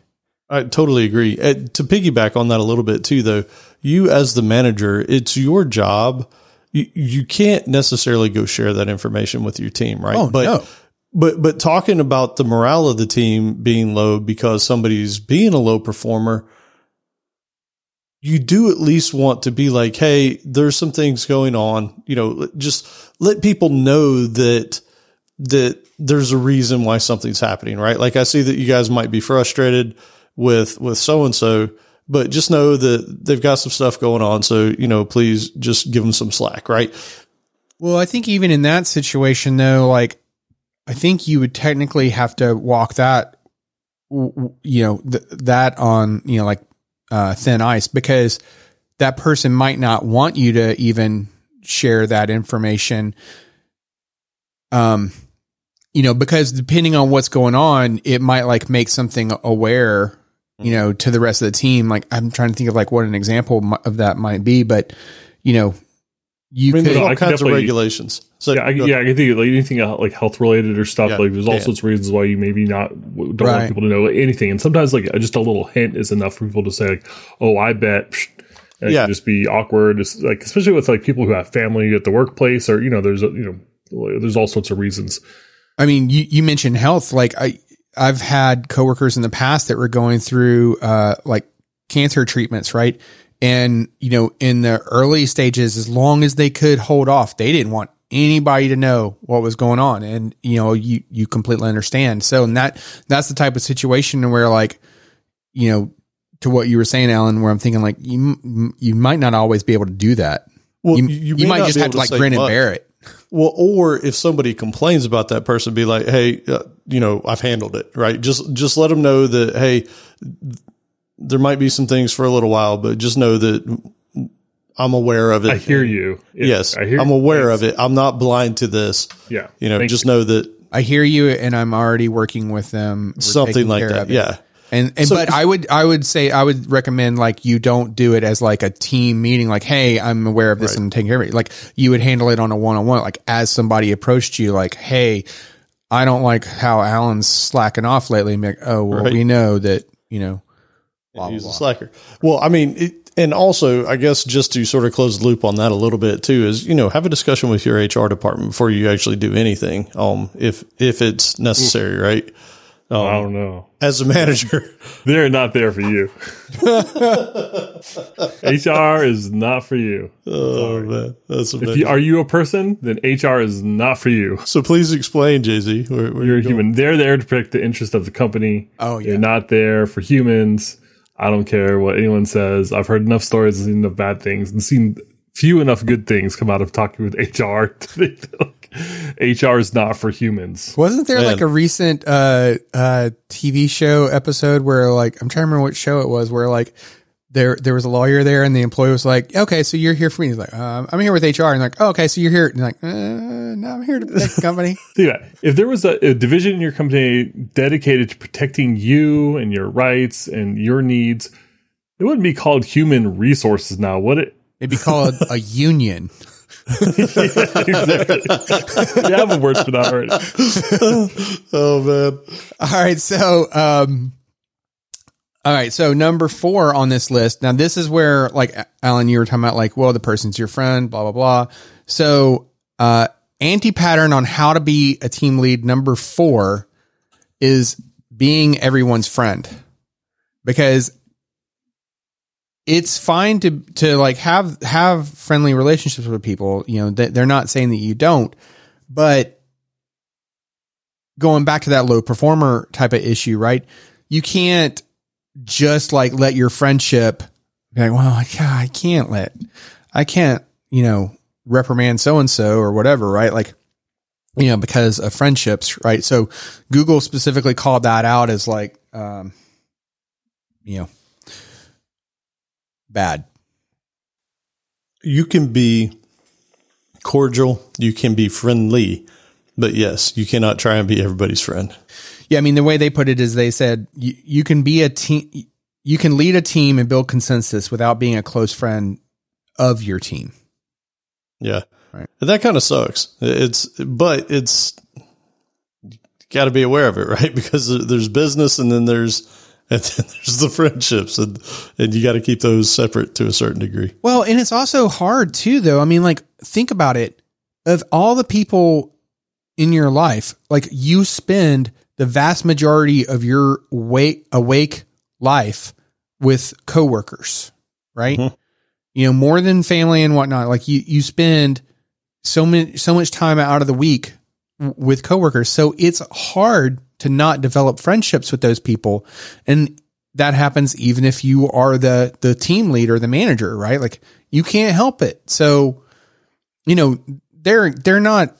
I totally agree. Uh, to piggyback on that a little bit too, though, you as the manager, it's your job. You, you can't necessarily go share that information with your team, right? Oh, but, no. but, but talking about the morale of the team being low because somebody's being a low performer, you do at least want to be like, Hey, there's some things going on, you know, just let people know that, that there's a reason why something's happening, right? Like I see that you guys might be frustrated with with so and so, but just know that they've got some stuff going on. So you know, please just give them some slack, right? Well, I think even in that situation, though, like I think you would technically have to walk that, you know, th- that on you know like uh, thin ice because that person might not want you to even share that information. Um, you know, because depending on what's going on, it might like make something aware you know, to the rest of the team. Like I'm trying to think of like what an example of that might be, but you know, you I mean, could there's all kinds of regulations. So yeah, I, yeah, I can think of like anything uh, like health related or stuff. Yeah, like there's all yeah. sorts of reasons why you maybe not don't right. want people to know anything. And sometimes like uh, just a little hint is enough for people to say like, "Oh, I bet." And yeah. just be awkward, it's like especially with like people who have family at the workplace, or you know, there's you know, there's all sorts of reasons. I mean, you you mentioned health, like I I've had coworkers in the past that were going through uh, like cancer treatments, right? And you know, in the early stages, as long as they could hold off, they didn't want anybody to know what was going on, and you know, you you completely understand. So, and that that's the type of situation where, like, you know, to what you were saying, Allen, where I'm thinking like you you might not always be able to do that. Well, you, you, you might just have to like grin and bear it. Well, or if somebody complains about that person, be like, "Hey, uh, you know, I've handled it." Right? Just just let them know that hey, there might be some things for a little while, but just know that I'm aware of it. I hear you. yes, I hear. I'm aware of it. I'm not blind to this. Yeah. You know, just you. know that I hear you, and I'm already working with them. We're something like that. Yeah. And, and so, but I would I would say I would recommend like you don't do it as like a team meeting like hey I'm aware of this right. and taking care of it like you would handle it on a one on one like as somebody approached you like hey I don't like how Allen's slacking off lately. I'm like, oh, well, Right. we know that, you know, blah, He's blah, a slacker. Well, I mean, it, and also, I guess just to sort of close the loop on that a little bit too is, you know, have a discussion with your HR department before you actually do anything. Um, if if it's necessary, right? Oh. I don't know. As a manager, They're not there for you. HR is not for you. oh man, that's If you, are you a person? Then HR is not for you. so please explain, Jay Z. You're a you human. They're there to protect the interest of the company. Oh, yeah. You're not there for humans. I don't care what anyone says. I've heard enough stories and seen enough bad things and seen few enough good things come out of talking with HR. to make it feel like HR is not for humans. Wasn't there Man. like a recent uh uh TV show episode where like I'm trying to remember what show it was where like there there was a lawyer there and the employee was like, okay, so you're here for me. He's like, um, I'm here with HR. And like, oh, okay, so you're here. And like, uh, no, I'm here to protect the company. It. If there was a, a division in your company dedicated to protecting you and your rights and your needs, it wouldn't be called human resources now, would it? It'd be called a union. exactly. you have a word for that already. Oh man, All right, so um all right, so number 4 on this list. Now this is where like Allen you were talking about like well the person's your friend, blah blah blah. So uh anti-pattern on how to be a team lead number 4 is being everyone's friend. Because it's fine to to like have have friendly relationships with people, you know, they, they're not saying that you don't, but going back to that low performer type of issue, right? You can't just like let your friendship be like, well, I can't let, I can't, you know, reprimand so and so or whatever, right? Like, you know, because of friendships, right? So Google specifically called that out as like, um, you know, bad. you can be cordial, you can be friendly, but yes, you cannot try and be everybody's friend. Yeah, I mean the way they put it is they said you, you can be a team, you can lead a team and build consensus without being a close friend of your team. Yeah. Right. That kind of sucks. It's, but it's got to be aware of it, right? Because there's business and then there's, and then there's the friendships and, and you got to keep those separate to a certain degree. Well, and it's also hard too, though. I mean, like think about it. Of all the people in your life, like you spend the vast majority of your wake awake life with coworkers, right? Mhm. You know, more than family and whatnot. Like you, you spend so many, so much time out of the week with coworkers. So it's hard to not develop friendships with those people. And that happens even if you are the, the team leader, the manager, right? Like you can't help it. So, you know, they're, they're not,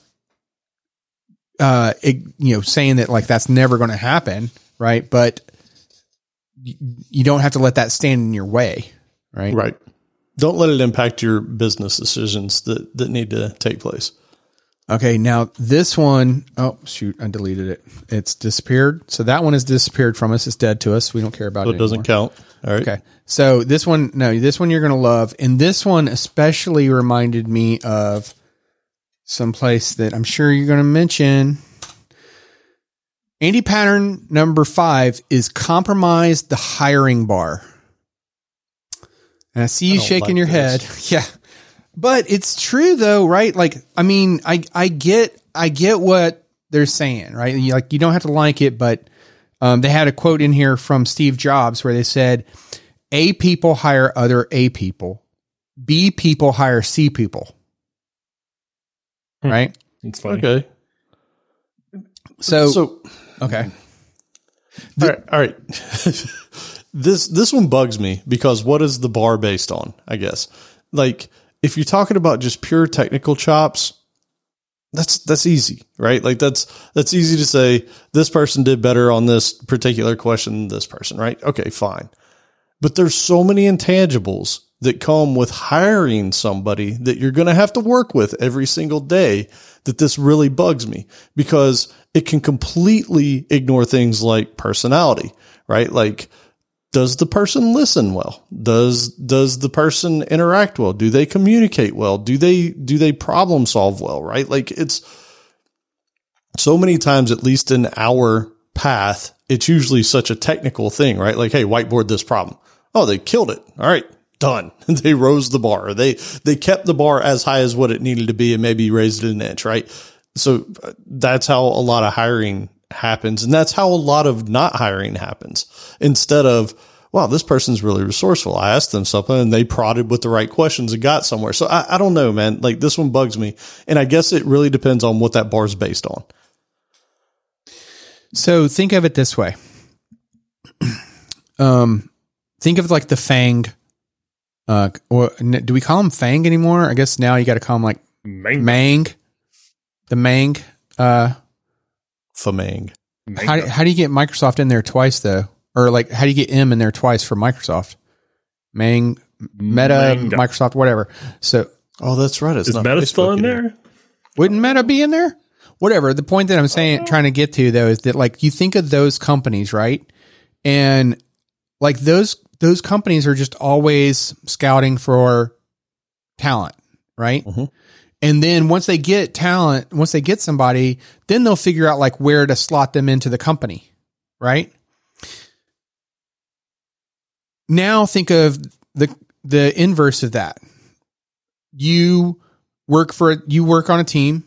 uh, you know, saying that like that's never going to happen. Right. But you don't have to let that stand in your way. Right. Right. Don't let it impact your business decisions that, that need to take place. Okay, now this one, oh shoot, I deleted it. It's disappeared. So that one has disappeared from us. It's dead to us. We don't care about So it. it doesn't count. All right. Okay. So this one, no, this one you're going to love. And this one especially reminded me of some place that I'm sure you're going to mention. anti-pattern number five is compromise the hiring bar. And I see you I shaking like your this. head. Yeah. But it's true though, right? Like, I mean, I, I get, I get what they're saying, right? You, like, you don't have to like it, but, um, they had a quote in here from Steve Jobs where they said, A people hire other A people. B people hire C people. Hmm. Right? It's funny. Okay. So, So, okay. all right. All right. this, this one bugs me because what is the bar based on? I guess like if you're talking about just pure technical chops, that's, that's easy, right? Like that's, that's easy to say this person did better on this particular question than this person, right? Okay, fine. But there's so many intangibles that come with hiring somebody that you're going to have to work with every single day that this really bugs me because it can completely ignore things like personality, right? Like, does the person listen well? Does, does the person interact well? Do they communicate well? Do they, do they problem solve well? Right? Like it's, so many times, at least in our path, it's usually such a technical thing, right? Like, hey, whiteboard this problem. Oh, they killed it. All right, done. they rose the bar. They they kept the bar as high as what it needed to be and maybe raised it an inch, right? So uh, that's how a lot of hiring happens, and that's how a lot of not hiring happens. Instead of wow, this person's really resourceful. I asked them something and they prodded with the right questions and got somewhere. So I, I don't know, man. Like this one bugs me, and I guess it really depends on what that bar is based on. So think of it this way. um, think of like the FAANG. Uh, or do we call them FAANG anymore? I guess now you got to call them like Mang- Mang. The Mang. Uh, Famang. how how do you get Microsoft in there twice though? Or like how do you get M in there twice for Microsoft? Mang, Meta, Manga. Microsoft, whatever. So Oh, that's right. It's Is not Meta still Facebook in anymore. there? Wouldn't Meta be in there? Whatever. The point that I'm saying, trying to get to though, is that like you think of those companies, right? And like those those companies are just always scouting for talent, right? Mhm. And then once they get talent, once they get somebody, then they'll figure out like where to slot them into the company, right? Now think of the the inverse of that. You work for you work on a team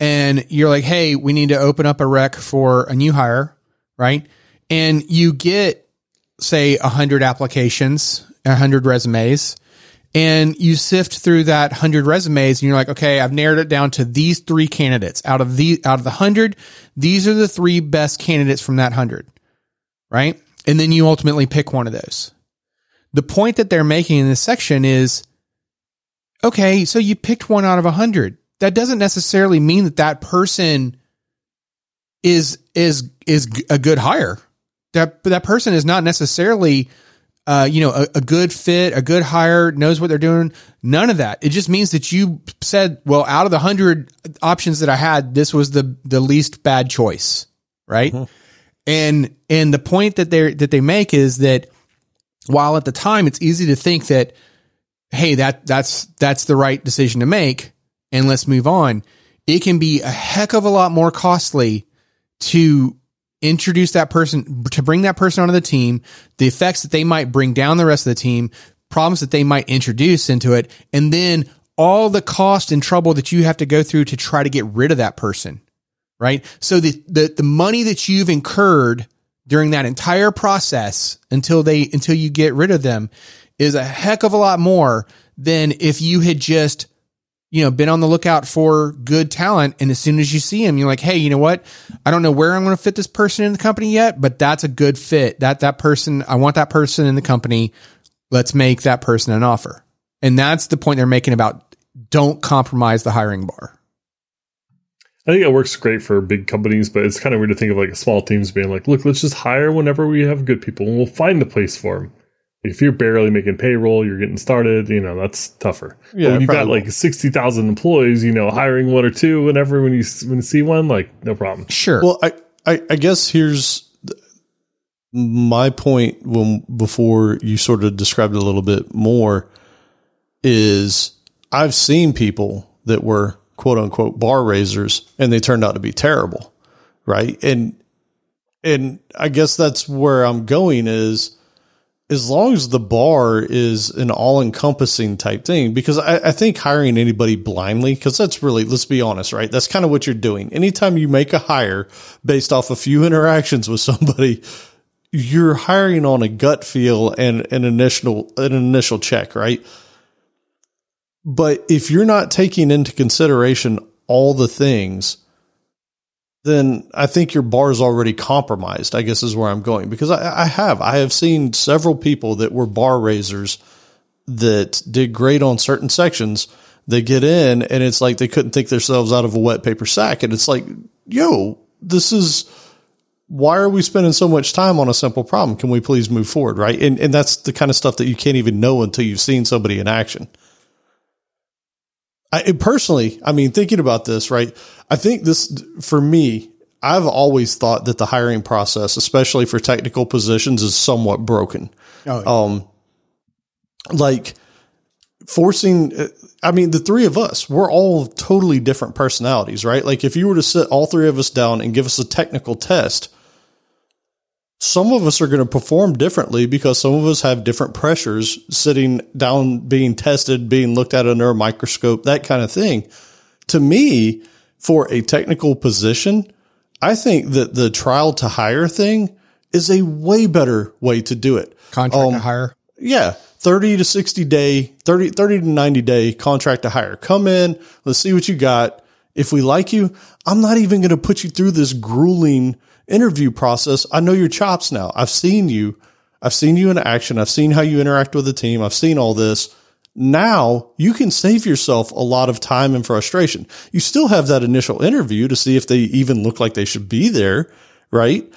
and you're like, "Hey, we need to open up a rec for a new hire," right? And you get say 100 applications, 100 resumes, and you sift through that 100 resumes and you're like, "Okay, I've narrowed it down to these 3 candidates. Out of the out of the 100, these are the 3 best candidates from that 100." Right? And then you ultimately pick one of those. The point that they're making in this section is okay, so you picked one out of a hundred. That doesn't necessarily mean that that person is is is a good hire. That that person is not necessarily, uh, you know, a, a good fit, a good hire, knows what they're doing. None of that. It just means that you said, well, out of the hundred options that I had, this was the the least bad choice, right? And and the point that they that they make is that while at the time it's easy to think that hey that that's that's the right decision to make and let's move on it can be a heck of a lot more costly to introduce that person to bring that person onto the team the effects that they might bring down the rest of the team problems that they might introduce into it and then all the cost and trouble that you have to go through to try to get rid of that person right? So the the, the money that you've incurred during that entire process until they until you get rid of them is a heck of a lot more than if you had just you know been on the lookout for good talent and as soon as you see him you're like hey you know what? I don't know where i'm going to fit this person in the company yet but that's a good fit. That that person i want that person in the company. Let's make that person an offer. And that's the point they're making about don't compromise the hiring bar. I think it works great for big companies, but it's kind of weird to think of like small teams being like, look, let's just hire whenever we have good people and we'll find the place for them. If you're barely making payroll, you're getting started, you know, that's tougher. Yeah, but when you've got probably. like 60,000 employees, you know, hiring one or two whenever when you, when you see one, like, no problem. sure Well, I, I, I guess here's my point when before you sort of described it a little bit more is I've seen people that were quote unquote bar raisers and they turned out to be terrible. Right. And, and I guess that's where I'm going is as long as the bar is an all encompassing type thing, because I, I think hiring anybody blindly, because that's really, let's be honest, right? That's kind of what you're doing. Anytime you make a hire based off a few interactions with somebody, you're hiring on a gut feel and an initial, an initial check, right? But if you're not taking into consideration all the things, then I think your bar is already compromised. I guess is where I'm going because I, I have I have seen several people that were bar raisers that did great on certain sections. They get in and it's like they couldn't think themselves out of a wet paper sack, and it's like, yo, this is why are we spending so much time on a simple problem? Can we please move forward, right? And and that's the kind of stuff that you can't even know until you've seen somebody in action. I personally, I mean, thinking about this, right? I think this for me, I've always thought that the hiring process, especially for technical positions, is somewhat broken. Oh, Um, like forcing, uh, I mean, the three of us, we're all totally different personalities, right? Like if you were to sit all three of us down and give us a technical test, some of us are going to perform differently because some of us have different pressures sitting down, being tested, being looked at under a microscope, that kind of thing. To me, for a technical position, I think that the trial to hire thing is a way better way to do it. Contract um, to hire. Yeah. 30 to 60 day, 30, 30 to 90 day contract to hire. Come in. Let's see what you got. If we like you, I'm not even going to put you through this grueling interview process. I know your chops now. I've seen you. I've seen you in action. I've seen how you interact with the team. I've seen all this. Now you can save yourself a lot of time and frustration. You still have that initial interview to see if they even look like they should be there, right?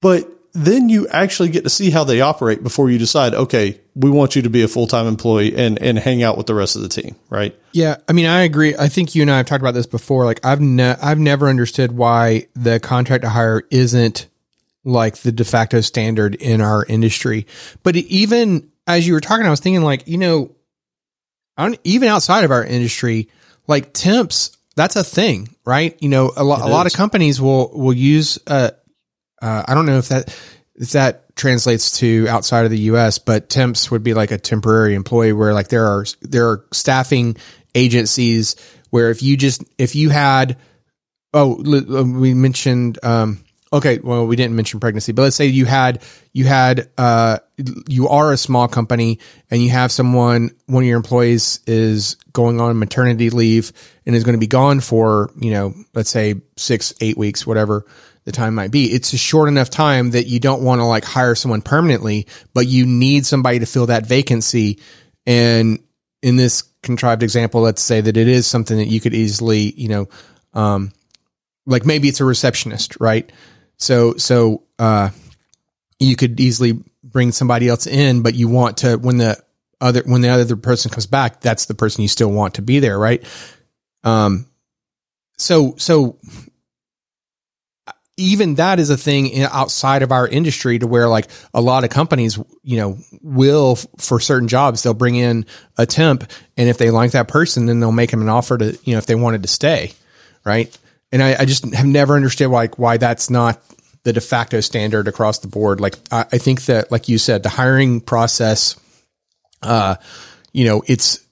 But then you actually get to see how they operate before you decide, okay, we want you to be a full time employee and, and hang out with the rest of the team, right? Yeah, I mean, I agree. I think you and I have talked about this before. Like, I've ne- I've never understood why the contract to hire isn't like the de facto standard in our industry. But even as you were talking, I was thinking, like, you know, even outside of our industry, like temps, that's a thing, right? You know, a, lo- a lot of companies will will use uh, uh, I don't know if that if that translates to outside of the U.S., but temps would be like a temporary employee where like there are there are staffing agencies where if you just if you had oh we mentioned um okay well we didn't mention pregnancy but let's say you had you had uh you are a small company and you have someone one of your employees is going on maternity leave and is going to be gone for you know let's say six eight weeks whatever the time might be. It's a short enough time that you don't want to like hire someone permanently, but you need somebody to fill that vacancy. And in this contrived example, let's say that it is something that you could easily, you know, um, like maybe it's a receptionist, right? So, so, uh, you could easily bring somebody else in, but you want to, when the other, when the other person comes back, that's the person you still want to be there, right? Um, so, so even that is a thing outside of our industry to where like a lot of companies, you know, will for certain jobs, they'll bring in a temp and if they like that person, then they'll make them an offer to, you know, if they wanted to stay. Right. And I, I just have never understood like why that's not the de facto standard across the board. Like I, I think that, like you said, the hiring process, uh, you know, it's,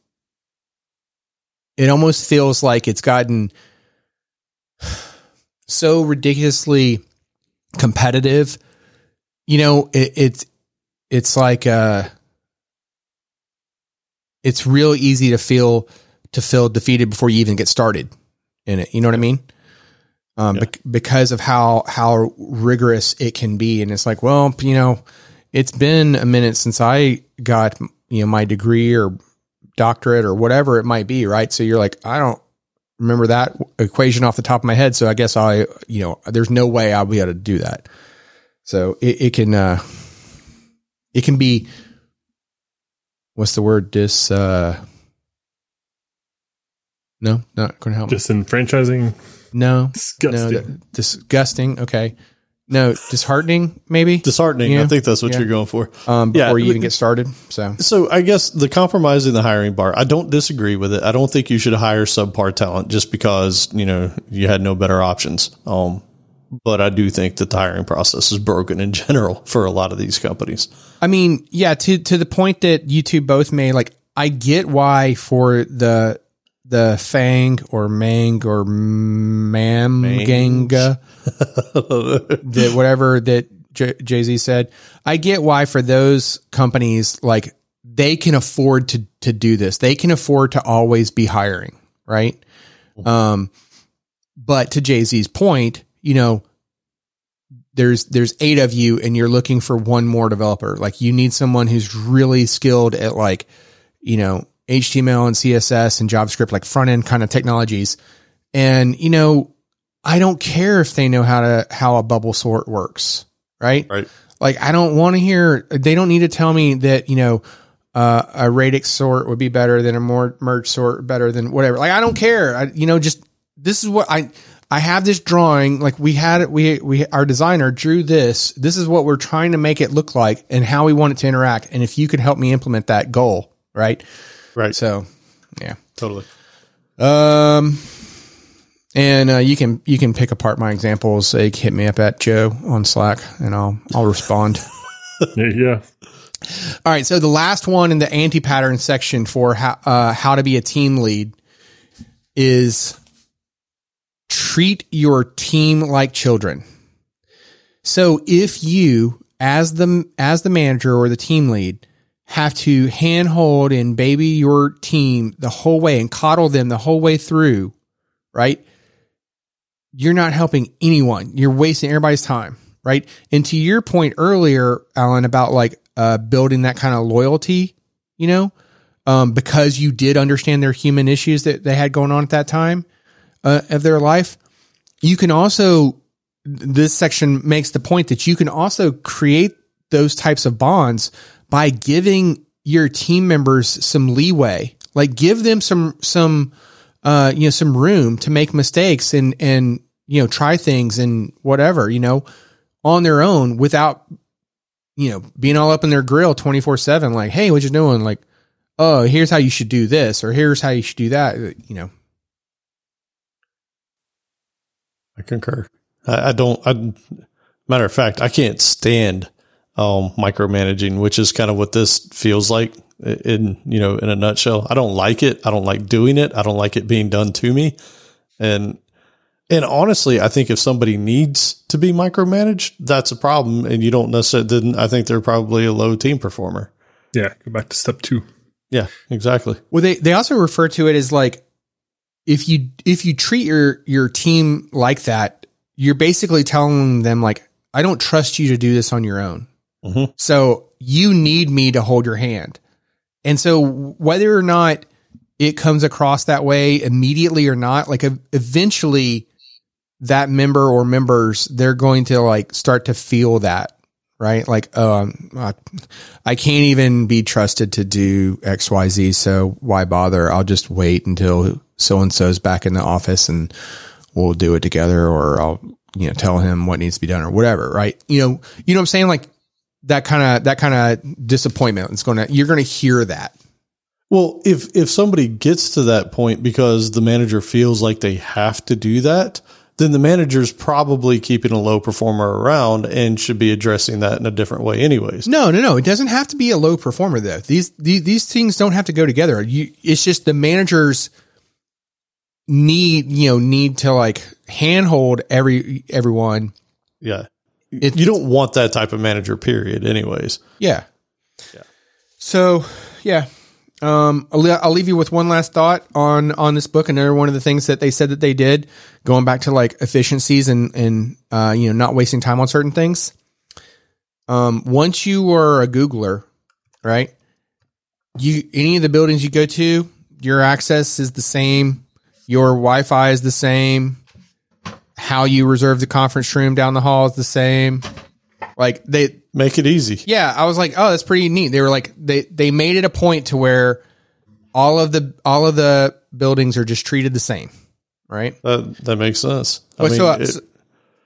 it almost feels like it's gotten, so ridiculously competitive. You know, it, it's it's like uh it's real easy to feel to feel defeated before you even get started in it. You know what I mean? Um, yeah. bec- because of how how rigorous it can be, and it's like, well, you know, it's been a minute since I got you know my degree or doctorate or whatever it might be, right? So you're like, I don't remember that equation off the top of my head. So I guess I, you know, there's no way I'll be able to do that. So it, it can, uh, it can be, what's the word? Dis, uh, no, not going to help. Disenfranchising. No, disgusting. No, disgusting. Okay. No, disheartening, maybe disheartening. I think that's what yeah. you're going for. Um, before yeah. you even get started. So, so I guess the compromise in the hiring bar, I don't disagree with it. I don't think you should hire subpar talent just because you know you had no better options. Um, but I do think that the hiring process is broken in general for a lot of these companies. I mean, yeah, to to the point that you two both made, like I get why for the the FAANG or Mang or Mamganga, that whatever that Jay Z said. I get why for those companies, like they can afford to to do this. They can afford to always be hiring, right? Um, but to Jay Z's point, you know, there's there's eight of you, and you're looking for one more developer. Like you need someone who's really skilled at like, you know, HTML and CSS and JavaScript, like front end kind of technologies. And, you know, I don't care if they know how to, how a bubble sort works. Right. Right. Like, I don't want to hear, they don't need to tell me that, you know, uh, a radix sort would be better than a more merge sort better than whatever. Like, I don't care. I, you know, just this is what I, I have this drawing. Like we had it, we, we, our designer drew this. This is what we're trying to make it look like and how we want it to interact. And if you could help me implement that goal, right? Right. So, yeah. Totally. Um, and uh, you can you can pick apart my examples. Uh, hit me up at Joe on Slack, and I'll I'll respond. Yeah, yeah. All right. So the last one in the anti pattern section for how uh, how to be a team lead is treat your team like children. So if you as the as the manager or the team lead have to handhold and baby your team the whole way and coddle them the whole way through, right? You're not helping anyone. You're wasting everybody's time, right? And to your point earlier, Allen, about like uh, building that kind of loyalty, you know, um, because you did understand their human issues that they had going on at that time uh, of their life. You can also, this section makes the point that you can also create those types of bonds by giving your team members some leeway, like give them some, some, uh, you know, some room to make mistakes and, and, you know, try things and whatever, you know, on their own without you know, being all up in their grill 24 seven, like, Hey, what you doing? Like, oh, here's how you should do this, or here's how you should do that. You know, I concur. I, I don't, I, matter of fact, I can't stand, um, micromanaging, which is kind of what this feels like in, you know, in a nutshell. I don't like it. I don't like doing it. I don't like it being done to me. And and honestly, I think if somebody needs to be micromanaged, that's a problem. And you don't necessarily, then I think they're probably a low team performer. Yeah. Go back to step two. Yeah, exactly. Well, they, they also refer to it as like, if you, if you treat your, your team like that, you're basically telling them like, I don't trust you to do this on your own. Mhm. So you need me to hold your hand. And so whether or not it comes across that way immediately or not, like eventually that member or members, they're going to like start to feel that, right? Like, um, I can't even be trusted to do X, Y, Z. So why bother? I'll just wait until so and so's back in the office and we'll do it together or I'll, you know, tell him what needs to be done or whatever, right? You know, you know what I'm saying? Like that kind of, that kind of disappointment is going to, you're going to hear that. Well, if, if somebody gets to that point because the manager feels like they have to do that, then the manager's probably keeping a low performer around and should be addressing that in a different way anyways. No, no, no. It doesn't have to be a low performer though. These these, these things don't have to go together. You, it's just the managers need you know need to like handhold every everyone. Yeah. It- you don't want that type of manager period anyways. Yeah. Yeah. So yeah. Um, I'll, I'll leave you with one last thought on on this book. Another one of the things that they said that they did, going back to like efficiencies and and uh, you know not wasting time on certain things. Um, once you are a Googler, right? You any of the buildings you go to, your access is the same, your Wi-Fi is the same, how you reserve the conference room down the hall is the same. Like they Make it easy. yeah, I was like, oh, that's pretty neat. They were like, they they made it a point to where all of the all of the buildings are just treated the same, right? That that makes sense. I Well, mean, so, it- so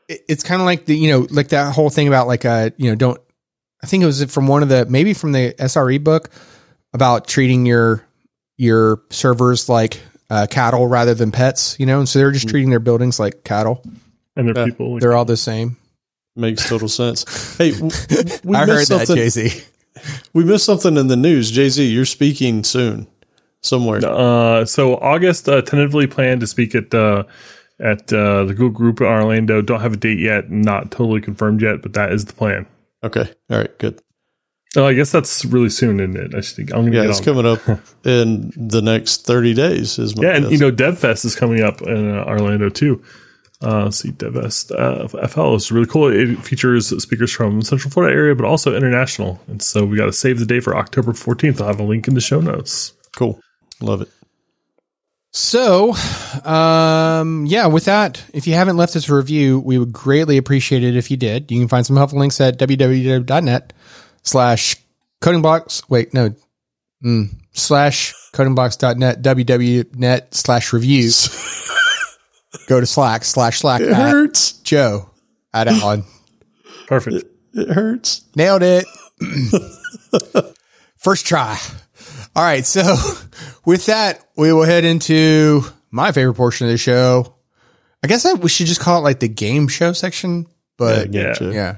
it- it's kind of like the you know like that whole thing about like uh you know don't I think it was from one of the maybe from the SRE book about treating your your servers like uh, cattle rather than pets, you know, and so they're Mm. just treating their buildings like cattle. And there are Yeah. people like, They're all the same. makes total sense. Hey, w- w- we I heard missed that, something. Jay Z. We missed something in the news. Jay Z, you're speaking soon somewhere. Uh, so August uh, tentatively planned to speak at uh, at uh, the Google Group in Orlando. Don't have a date yet, not totally confirmed yet, but that is the plan. Okay, all right, good. Oh, I guess that's really soon, isn't it? I think I'm gonna Yeah, get it's on. coming up in the next thirty days. Is my Yeah, and guess. you know, DevFest is coming up in uh, Orlando too. Uh, let's see, DevFest uh, FL is really cool. It features speakers from Central Florida area, but also international. And so we got to save the day for October 14th. I'll have a link in the show notes. cool, love it. So, um, yeah, with that, if you haven't left us a review, we would greatly appreciate it if you did. You can find some helpful links at www.net slash coding blocks. Wait, no, mm, slash codingblocks.net, www.net slash reviews. Go to Slack slash Slack It at hurts. Joe at Allen. Perfect. It hurts. Nailed it. First try. All All right. So with that, we will head into my favorite portion of the show. I guess I, we should just call it like the game show section, but Yeah, yeah. yeah.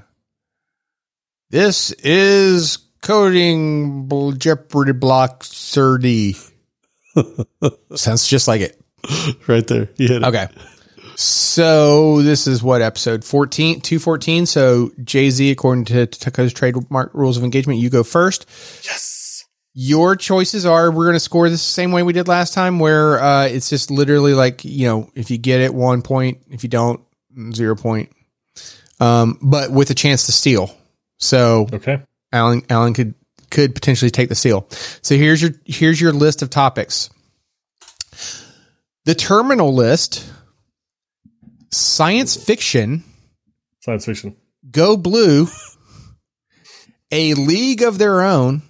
This is coding Jeopardy block 30. Sounds just like it. Right there. You hit it. Okay. So this is what episode 14, 214. So Jay Z, according to Taco's trademark rules of engagement, you go first. Yes. Your choices are we're going to score this the same way we did last time, where uh, it's just literally like, you know, if you get it, one point. If you don't, zero point. Um, but with a chance to steal. So Okay. Allen Allen could could potentially take the seal. So here's your here's your list of topics. The terminal list, science fiction, Science fiction. go blue, a league of their own,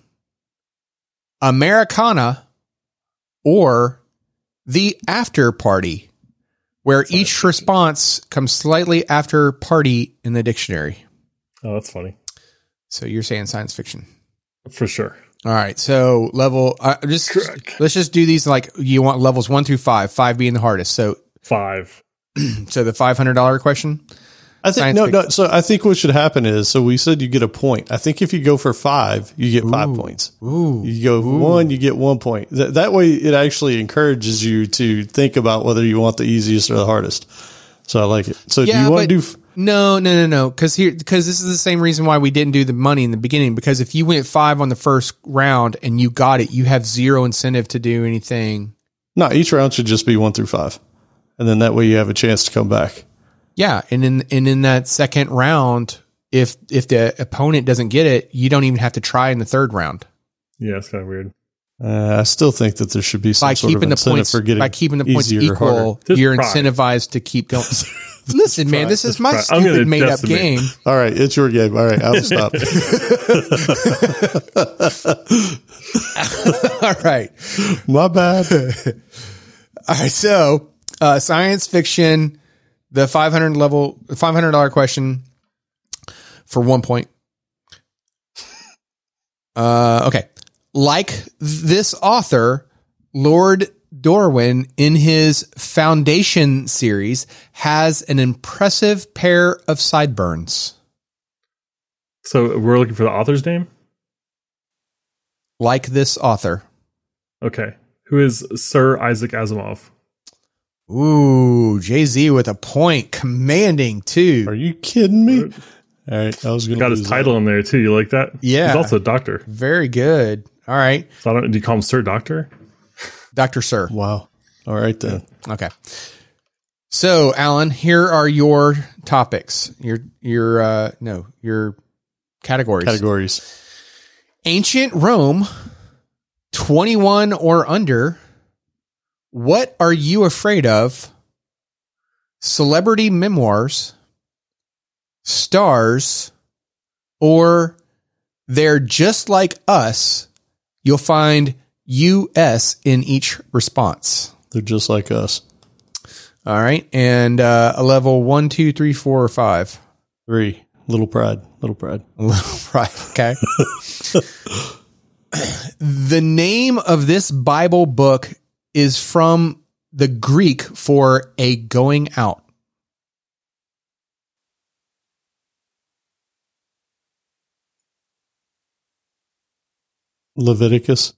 Americana, or the after party, where each response comes slightly after party in the dictionary. Oh, that's funny. So you're saying science fiction. For sure. All right. So level, uh, just Correct. let's just do these like you want levels one through five, five being the hardest. So, Five. so the five hundred dollar question. I think Science no, fiction. no. So I think what should happen is, so we said you get a point. I think if you go for five, you get five Ooh. points. Ooh. You go for one, you get one point. That, that way, it actually encourages you to think about whether you want the easiest or the hardest. So I like it. So do you want but- to do? F- No, no, no, no. Because here, because this is the same reason why we didn't do the money in the beginning. Because if you went five on the first round and you got it, you have zero incentive to do anything. No, each round should just be one through five, and then that way you have a chance to come back. Yeah, and in and in that second round, if if the opponent doesn't get it, you don't even have to try in the third round. Yeah, it's kind of weird. Uh, I still think that there should be some by sort of keeping the points for getting by keeping the points easier or harder. equal, you're incentivized to keep going. Listen, man, this is my try. Stupid made up game. All right, it's your game. All right, I'll stop. All right, My bad. all right. So, uh, science fiction, the 500 level, five hundred dollar question for one point. Uh, okay, like this author, Lord Dorwin, in his Foundation series, has an impressive pair of sideburns. So we're looking for the author's name. Like this author. Okay. Who is Sir Isaac Asimov? Ooh, Jay Z with a point, commanding too. Are you kidding me? All right, I was going to Got his title in there too. You like that? Yeah. He's also a doctor. Very good. All right, So I don't, do you call him Sir Doctor? Doctor Sir. Wow. All right then. Okay. So, Allen, here are your topics. Your your uh no, your categories. Categories. Ancient Rome, 21 or under. What are you afraid of? Celebrity memoirs, stars, or they're just like us. You'll find US in each response. They're just like us. All right. And uh, a level one, two, three, four, or five. Three. Little pride. Little pride. right. Okay. the name of this Bible book is from the Greek for a going out. Leviticus.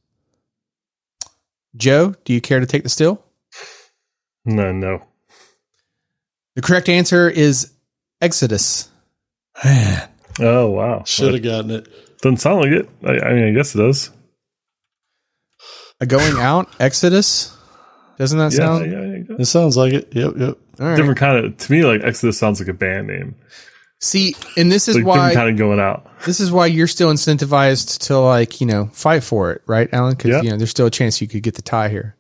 Joe, do you care to take the still? No, no. The correct answer is Exodus. Man, Oh wow. should have gotten it. Doesn't sound like it. I, I mean, I guess it does. A going out? Exodus? Doesn't that Yeah, sound? yeah, yeah, yeah. It sounds like it. Yep, yep. All right. Different kind of. To me, like Exodus sounds like a band name. See, and this is Like why kind of going out. this is why you're still incentivized to like you know fight for it, right, Allen? Because Yeah. you know there's still a chance you could get the tie here.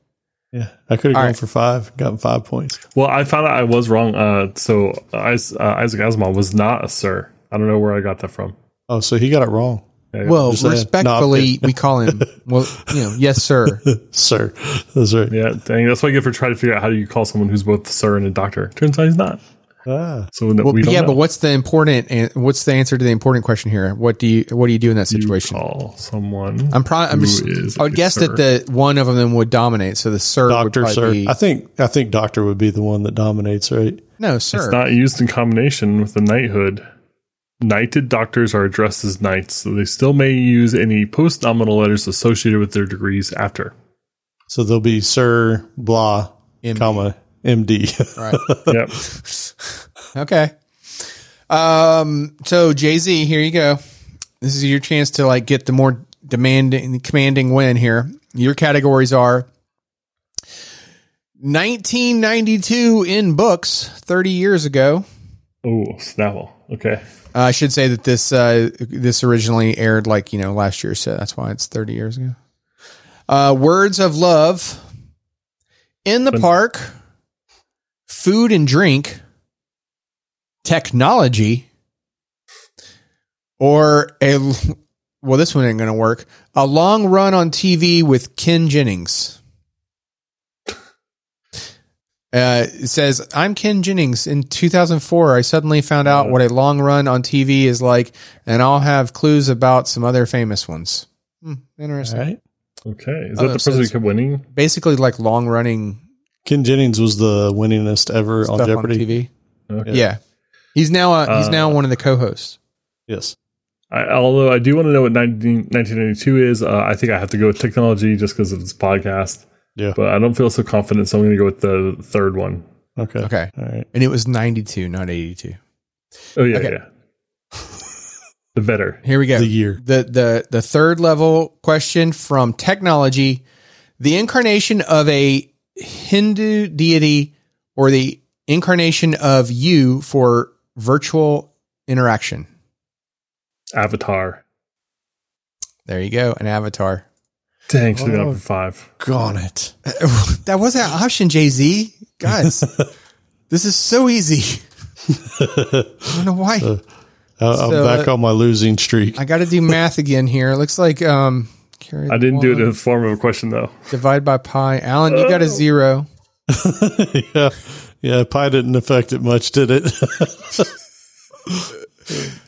Yeah, I could have gone right. for five, gotten five points. Well, I found out I was wrong. Uh, so Is- uh, Isaac Asimov was not a sir. I don't know where I got that from. Oh, so he got it wrong, Yeah, Well, respectfully, No, we call him. Well, you know, yes, sir. sir. That's right. yeah, dang, that's what I get for trying to figure out how do you call someone who's both sir and a doctor. Turns out he's not. Ah, So that Well, we yeah, know. but what's the important? and What's the answer to the important question here? What do you What do you do in that you situation? call someone. I'm probably. I'm just, is I would guess sir. that the one of them would dominate. So the sir doctor, probably sir. be I think I think doctor would be the one that dominates, right? no sir. It's not used in combination with the knighthood. Knighted doctors are addressed as knights, so they still may use any post nominal letters associated with their degrees after. So there'll be Sir blah, MD. comma MD. Right. Yep. Okay. Um. So Jay Z, here you go. This is your chance to like get the more demanding, commanding win here. Your categories are 1992 in books, 30 years ago. oh, Snapple. Okay. Uh, I should say that this uh, this originally aired like you know last year, so that's why it's 30 years ago. Uh, Words of love, in the Fun. park, food and drink, technology, or a well, this one ain't gonna work. A long run on TV with Ken Jennings. Uh, it says, I'm Ken Jennings. In 2004, I suddenly found out what a long run on TV is like, and I'll have clues about some other famous ones. Hmm, interesting. Right. Okay. Is Oh, that the person who says- kept winning? Basically, like long running Ken Jennings was the winningest ever on stuff on, Jeopardy. TV. Okay. Yeah. He's now uh, he's Uh, now one of the co-hosts. Yes. I, although I do want to know what 19, 1992 is, uh, I think I have to go with technology just because of this podcast. Yeah. But I don't feel so confident, so I'm going to go with the third one. Okay. Okay, All right. and it was 92, not 82. Oh yeah, Okay. yeah. the better. Here we go. The year. the the the third level question from technology the incarnation of a hindu deity or the incarnation of you for virtual interaction Avatar. there you go an avatar Dang, should have Oh. gone five. Gone it. that was an option jay-z guys this is so easy i don't know why Uh, I'm So, back uh, on my losing streak. i gotta do math again here it looks like um carry I didn't the do it in the form of a question though. divide by pi allen you got a zero yeah. Yeah. Pi didn't affect it much, did it?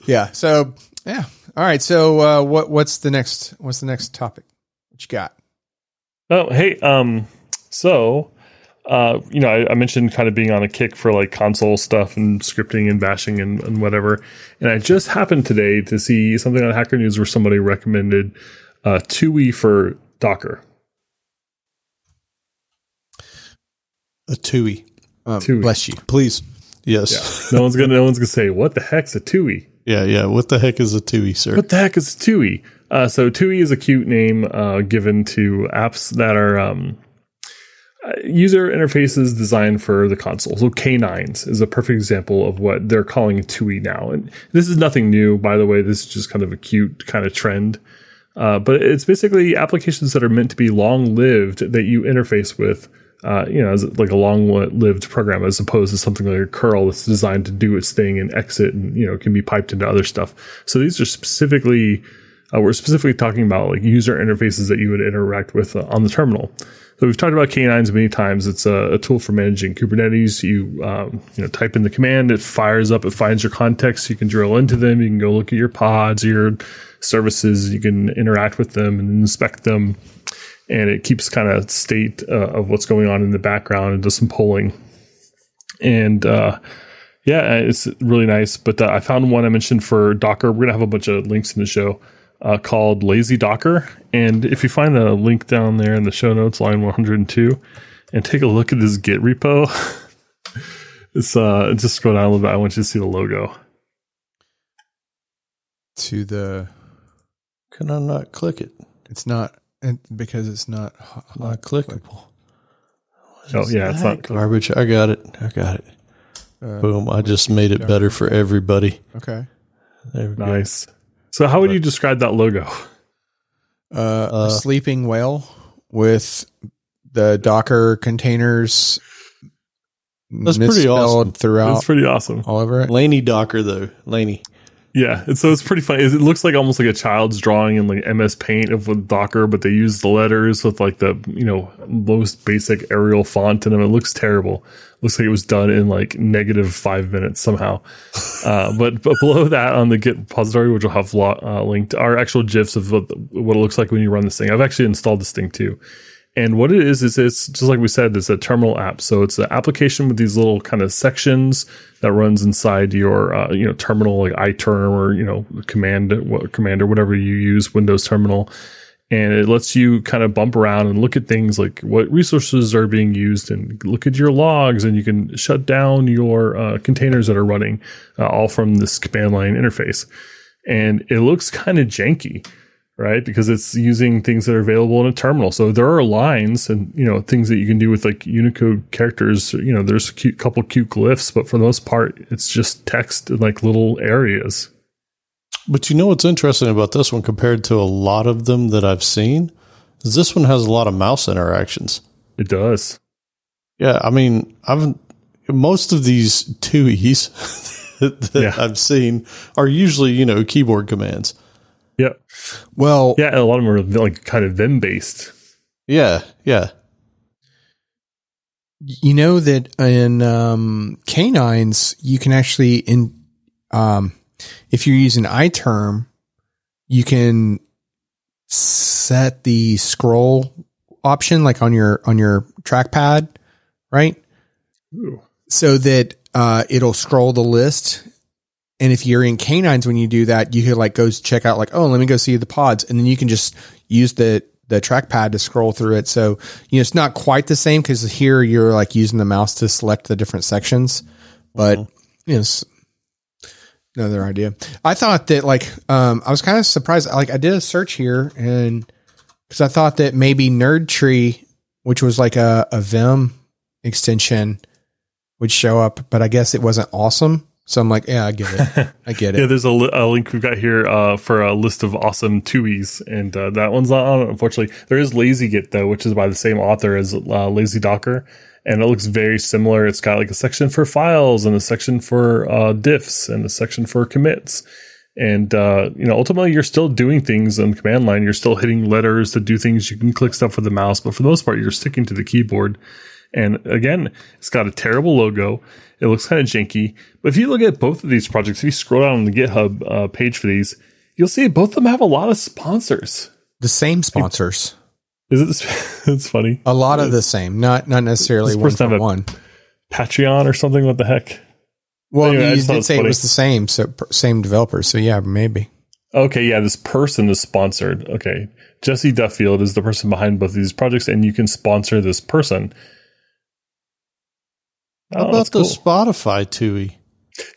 Yeah. So yeah. All right. So uh, what what's the next what's the next topic? What you got? Oh, hey, um, so, uh, you know, I, I mentioned kind of being on a kick for like console stuff and scripting and bashing and, and whatever. And I just happened today to see something on Hacker News where somebody recommended uh, TUI for Docker. a TUI. Um, Tui. bless you. Please. Yes. No one's gonna, no one's gonna say what the heck's a TUI. Yeah. Yeah. What the heck is a TUI, sir? What the heck is a TUI? Uh, so TUI is a cute name uh, given to apps that are um, uh, user interfaces designed for the console. So K9s is a perfect example of what they're calling TUI now. And this is nothing new, by the way. This is just kind of a cute kind of trend. Uh, but it's basically applications that are meant to be long lived that you interface with. Uh, you know, as like a long-lived program, as opposed to something like a curl that's designed to do its thing and exit, and you know, can be piped into other stuff. So these are specifically uh, we're specifically talking about like user interfaces that you would interact with uh, on the terminal. So we've talked about K9s many times. It's a, a tool for managing Kubernetes. You um, you know type in the command, it fires up, it finds your context. You can drill into them. You can go look at your pods, your services. You can interact with them and inspect them, and it keeps kind of state uh, of what's going on in the background and does some polling. And uh, yeah, it's really nice. But uh, I found one I mentioned for Docker. We're gonna have a bunch of links in the show uh, called Lazy Docker. And if you find the link down there in the show notes, line 102, and take a look at this Git repo, it's uh, just scroll down a little bit. I want you to see the logo. To the Can I not click it? it's not it, because it's not ho- ho- Not clickable. Oh yeah, it's not. Garbage. I got it. I got it. uh, Boom. I just made it better for everybody. okay. There we go. Nice. So, how would you describe that logo? Uh, Uh, a sleeping whale with the Docker containers. That's pretty awesome. throughout It's pretty awesome. all over it. Laney Docker, though. Laney. Yeah, and so it's pretty funny. It looks like almost like a child's drawing in like MS Paint of Docker, but they use the letters with like the you know most basic Arial font, and it looks terrible. Looks like it was done in like negative five minutes somehow. Uh, but but below that on the Git repository, which will have lo- uh, linked, are actual gifs of what, what it looks like when you run this thing. I've actually installed this thing too. And what it is is it's just like we said, it's a terminal app. So it's an application with these little kind of sections that runs inside your uh, you know terminal like iTerm or you know command what command or whatever you use Windows terminal. And it lets you kind of bump around and look at things like what resources are being used and look at your logs and you can shut down your uh, containers that are running uh, all from this command line interface. And it looks kind of janky right? Because it's using things that are available in a terminal. So there are lines and, you know, things that you can do with like Unicode characters. You know, there's a cute, couple cute glyphs, but for the most part, it's just text in like little areas. But you know what's interesting about this one compared to a lot of them that I've seen? Is this one has a lot of mouse interactions. It does. Yeah. I mean, I've, most of these TUIs that Yeah. I've seen are usually, you know, keyboard commands. Yeah. Well, Yeah. A lot of them are like kind of Vim based. Yeah. Yeah. you know that in um, K9s you can actually in um, if you're using iTerm, you can set the scroll option like on your on your trackpad, right? Ooh. So that uh, it'll scroll the list. And if you're in K9s when you do that, you could like go check out like, oh, let me go see the pods, and then you can just use the the trackpad to scroll through it. So you know it's not quite the same because here you're like using the mouse to select the different sections, but you know, it's another idea. I thought that like um I was kind of surprised. Like I did a search here and because I thought that maybe NERDTree, which was like a, a Vim extension, would show up, but I guess it wasn't awesome. So I'm like, yeah, I get it. I get it. Yeah, there's a, li- a link we've got here uh, for a list of awesome TUIs, and uh, that one's not on it, unfortunately. There is Lazy Git, though, which is by the same author as uh, Lazy Docker, and it looks very similar. It's got like a section for files and a section for uh, diffs and a section for commits. And, uh, you know, ultimately you're still doing things on the command line. You're still hitting letters to do things. You can click stuff with the mouse, but for the most part, you're sticking to the keyboard. And again, it's got a terrible logo. It looks kind of janky. But if you look at both of these projects, if you scroll down on the GitHub uh, page for these, you'll see both of them have a lot of sponsors. The same sponsors. Is it? it's funny. A lot of the same, not not necessarily one for one. Patreon or something. What the heck? Well, Anyway, you just thought it did say it was the same, so same developer. So yeah, maybe. Okay, yeah, this person is sponsored. Okay. Jesse Duffield is the person behind both of these projects, and you can sponsor this person. How Oh, about the cool. Spotify TUI?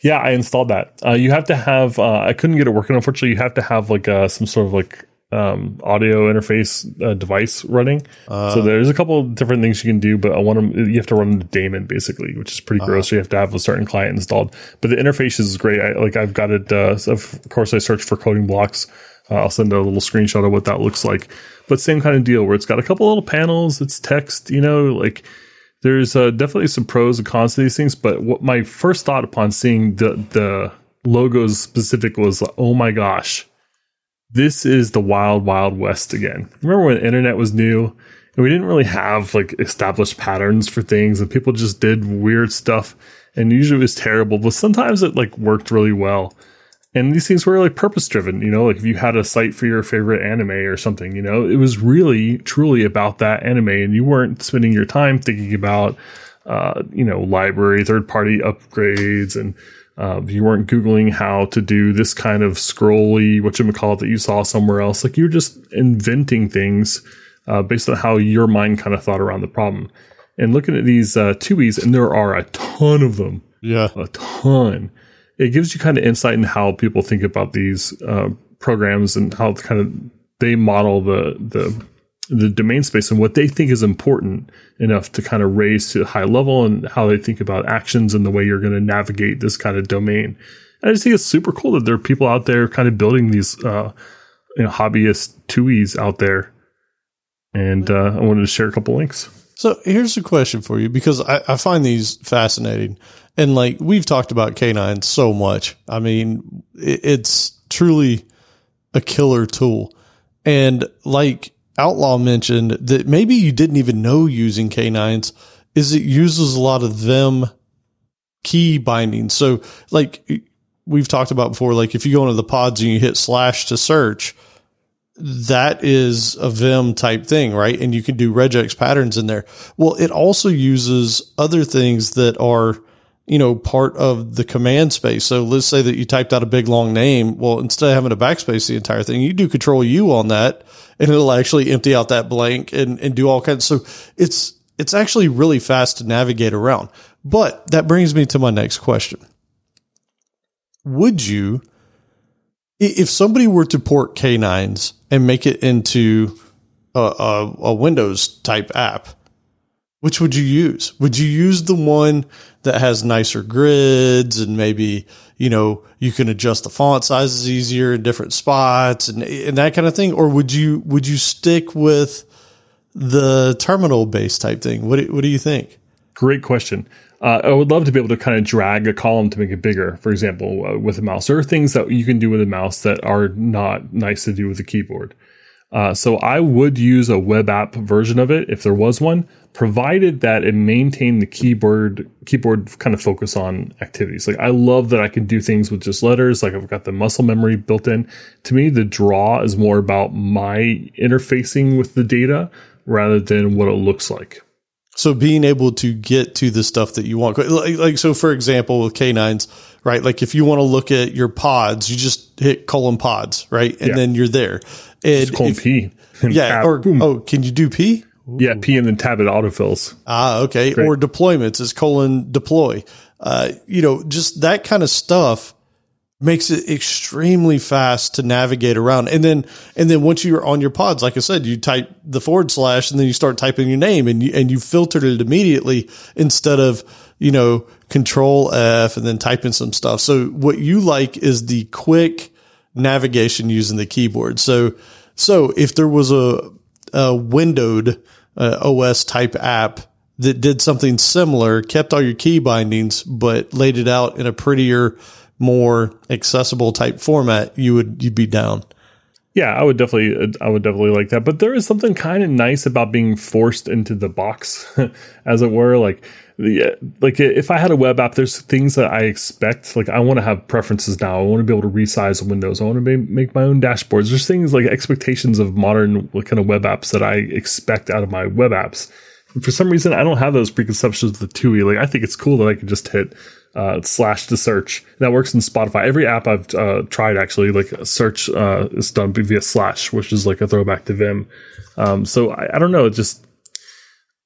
Yeah, I installed that. Uh, you have to have. Uh, I couldn't get it working. Unfortunately, you have to have like uh, some sort of like um, audio interface uh, device running. Uh, so there's a couple of different things you can do, but I want to. You have to run the daemon basically, which is pretty gross. So you have to have a certain client installed. But the interface is great. I, like I've got it. Uh, so of course, I searched for coding blocks. Uh, I'll send a little screenshot of what that looks like. But same kind of deal where it's got a couple little panels. It's text. You know, like there's uh, definitely some pros and cons to these things, but what my first thought upon seeing the the logos specific was, oh my gosh, this is the wild wild west again. Remember when the internet was new and we didn't really have like established patterns for things, and people just did weird stuff, and usually it was terrible, but sometimes it like worked really well. And these things were like purpose driven, you know, like if you had a site for your favorite anime or something, you know, it was really truly about that anime and you weren't spending your time thinking about, uh, you know, library, third party upgrades and, uh, you weren't Googling how to do this kind of scrolly, what you call it, that you saw somewhere else. Like you were just inventing things, uh, based on how your mind kind of thought around the problem. And looking at these, uh, TUIs, and there are a ton of them yeah. a ton. It gives you kind of insight in how people think about these uh, programs and how kind of they model the the the domain space and what they think is important enough to kind of raise to a high level and how they think about actions and the way you're going to navigate this kind of domain. And I just think it's super cool that there are people out there kind of building these uh, you know, hobbyist TUIs out there. And uh, I wanted to share a couple links. So here's a question for you because I, I find these fascinating. And like we've talked about K9s so much. I mean, it's truly a killer tool. And like Outlaw mentioned that maybe you didn't even know using K9s is it uses a lot of them key bindings. So like we've talked about before, like if you go into the pods and you hit slash to search, that is a Vim type thing, right? And you can do regex patterns in there. Well, it also uses other things that are, you know, part of the command space. So let's say that you typed out a big long name. Well, instead of having to backspace the entire thing, you do control U on that and it'll actually empty out that blank and, and do all kinds. So it's, it's actually really fast to navigate around. But that brings me to my next question. Would you, if somebody were to port K9s and make it into a, a, a, Windows type app, which would you use? Would you use the one that has nicer grids and maybe, you know, you can adjust the font sizes easier in different spots and, and that kind of thing? Or would you, would you stick with the terminal based type thing? What, what do you think? Great question. Uh, I would love to be able to kind of drag a column to make it bigger, for example, uh, with a mouse. There are things that you can do with a mouse that are not nice to do with a keyboard. Uh, so I would use a web app version of it if there was one, provided that it maintained the keyboard keyboard kind of focus on activities. Like I love that I can do things with just letters. Like I've got the muscle memory built in. To me, the draw is more about my interfacing with the data rather than what it looks like. So being able to get to the stuff that you want, like, like so, for example, with K9s, right? Like if you want to look at your pods, you just hit colon pods, right? And yeah. then you're there. And colon if, P. Yeah. Tab, or, boom. oh, can you do P? Ooh. Yeah. P and then tab it autofills. Ah, okay. Great. Or deployments is colon deploy. Uh, you know, just that kind of stuff makes it extremely fast to navigate around. And then, and then once you're on your pods, like I said, you type the forward slash and then you start typing your name and you, and you filtered it immediately instead of, you know, control F and then typing some stuff. So what you like is the quick navigation using the keyboard. So, so if there was a, a windowed uh, OS type app that did something similar, kept all your key bindings, but laid it out in a prettier, more accessible type format, you would you'd be down. Yeah, I would definitely I would definitely like that. But there is something kind of nice about being forced into the box, as it were. Like the like if I had a web app, there's things that I expect. Like I want to have preferences now. I want to be able to resize windows. I want to make my own dashboards. There's things like expectations of modern kind of web apps that I expect out of my web apps. And for some reason, I don't have those preconceptions with the TUI. Like I think it's cool that I can just hit uh, slash to search. That works in Spotify. Every app I've uh, tried actually, like search uh, is done via slash, which is like a throwback to Vim. Um, so I, I, don't know. It just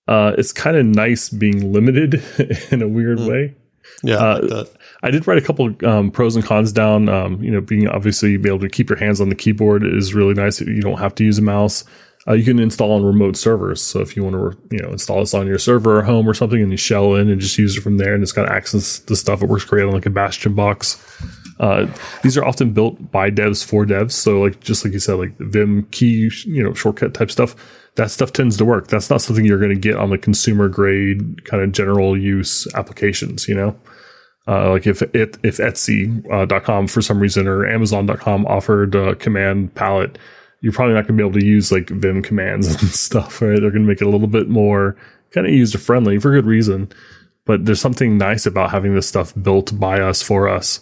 uh, it's kind of nice being limited in a weird mm. way. Yeah, I, uh, I, did write a couple um, pros and cons down. Um, you know, being obviously be able to keep your hands on the keyboard is really nice. You don't have to use a mouse. Uh, you can install on remote servers. So if you want to, you know, install this on your server or home or something, and you shell in and just use it from there, and it's got access to stuff. It works great on like a Bastion box. Uh, these are often built by devs for devs. So like just like you said, like Vim key, you know, shortcut type stuff. That stuff tends to work. That's not something you're going to get on the consumer grade kind of general use applications. You know. Uh, like if it, if Etsy.com uh, for some reason or Amazon.com offered a command palette you're probably not going to be able to use like Vim commands and stuff, right? They're going to make it a little bit more kind of user friendly for good reason. But there's something nice about having this stuff built by us for us.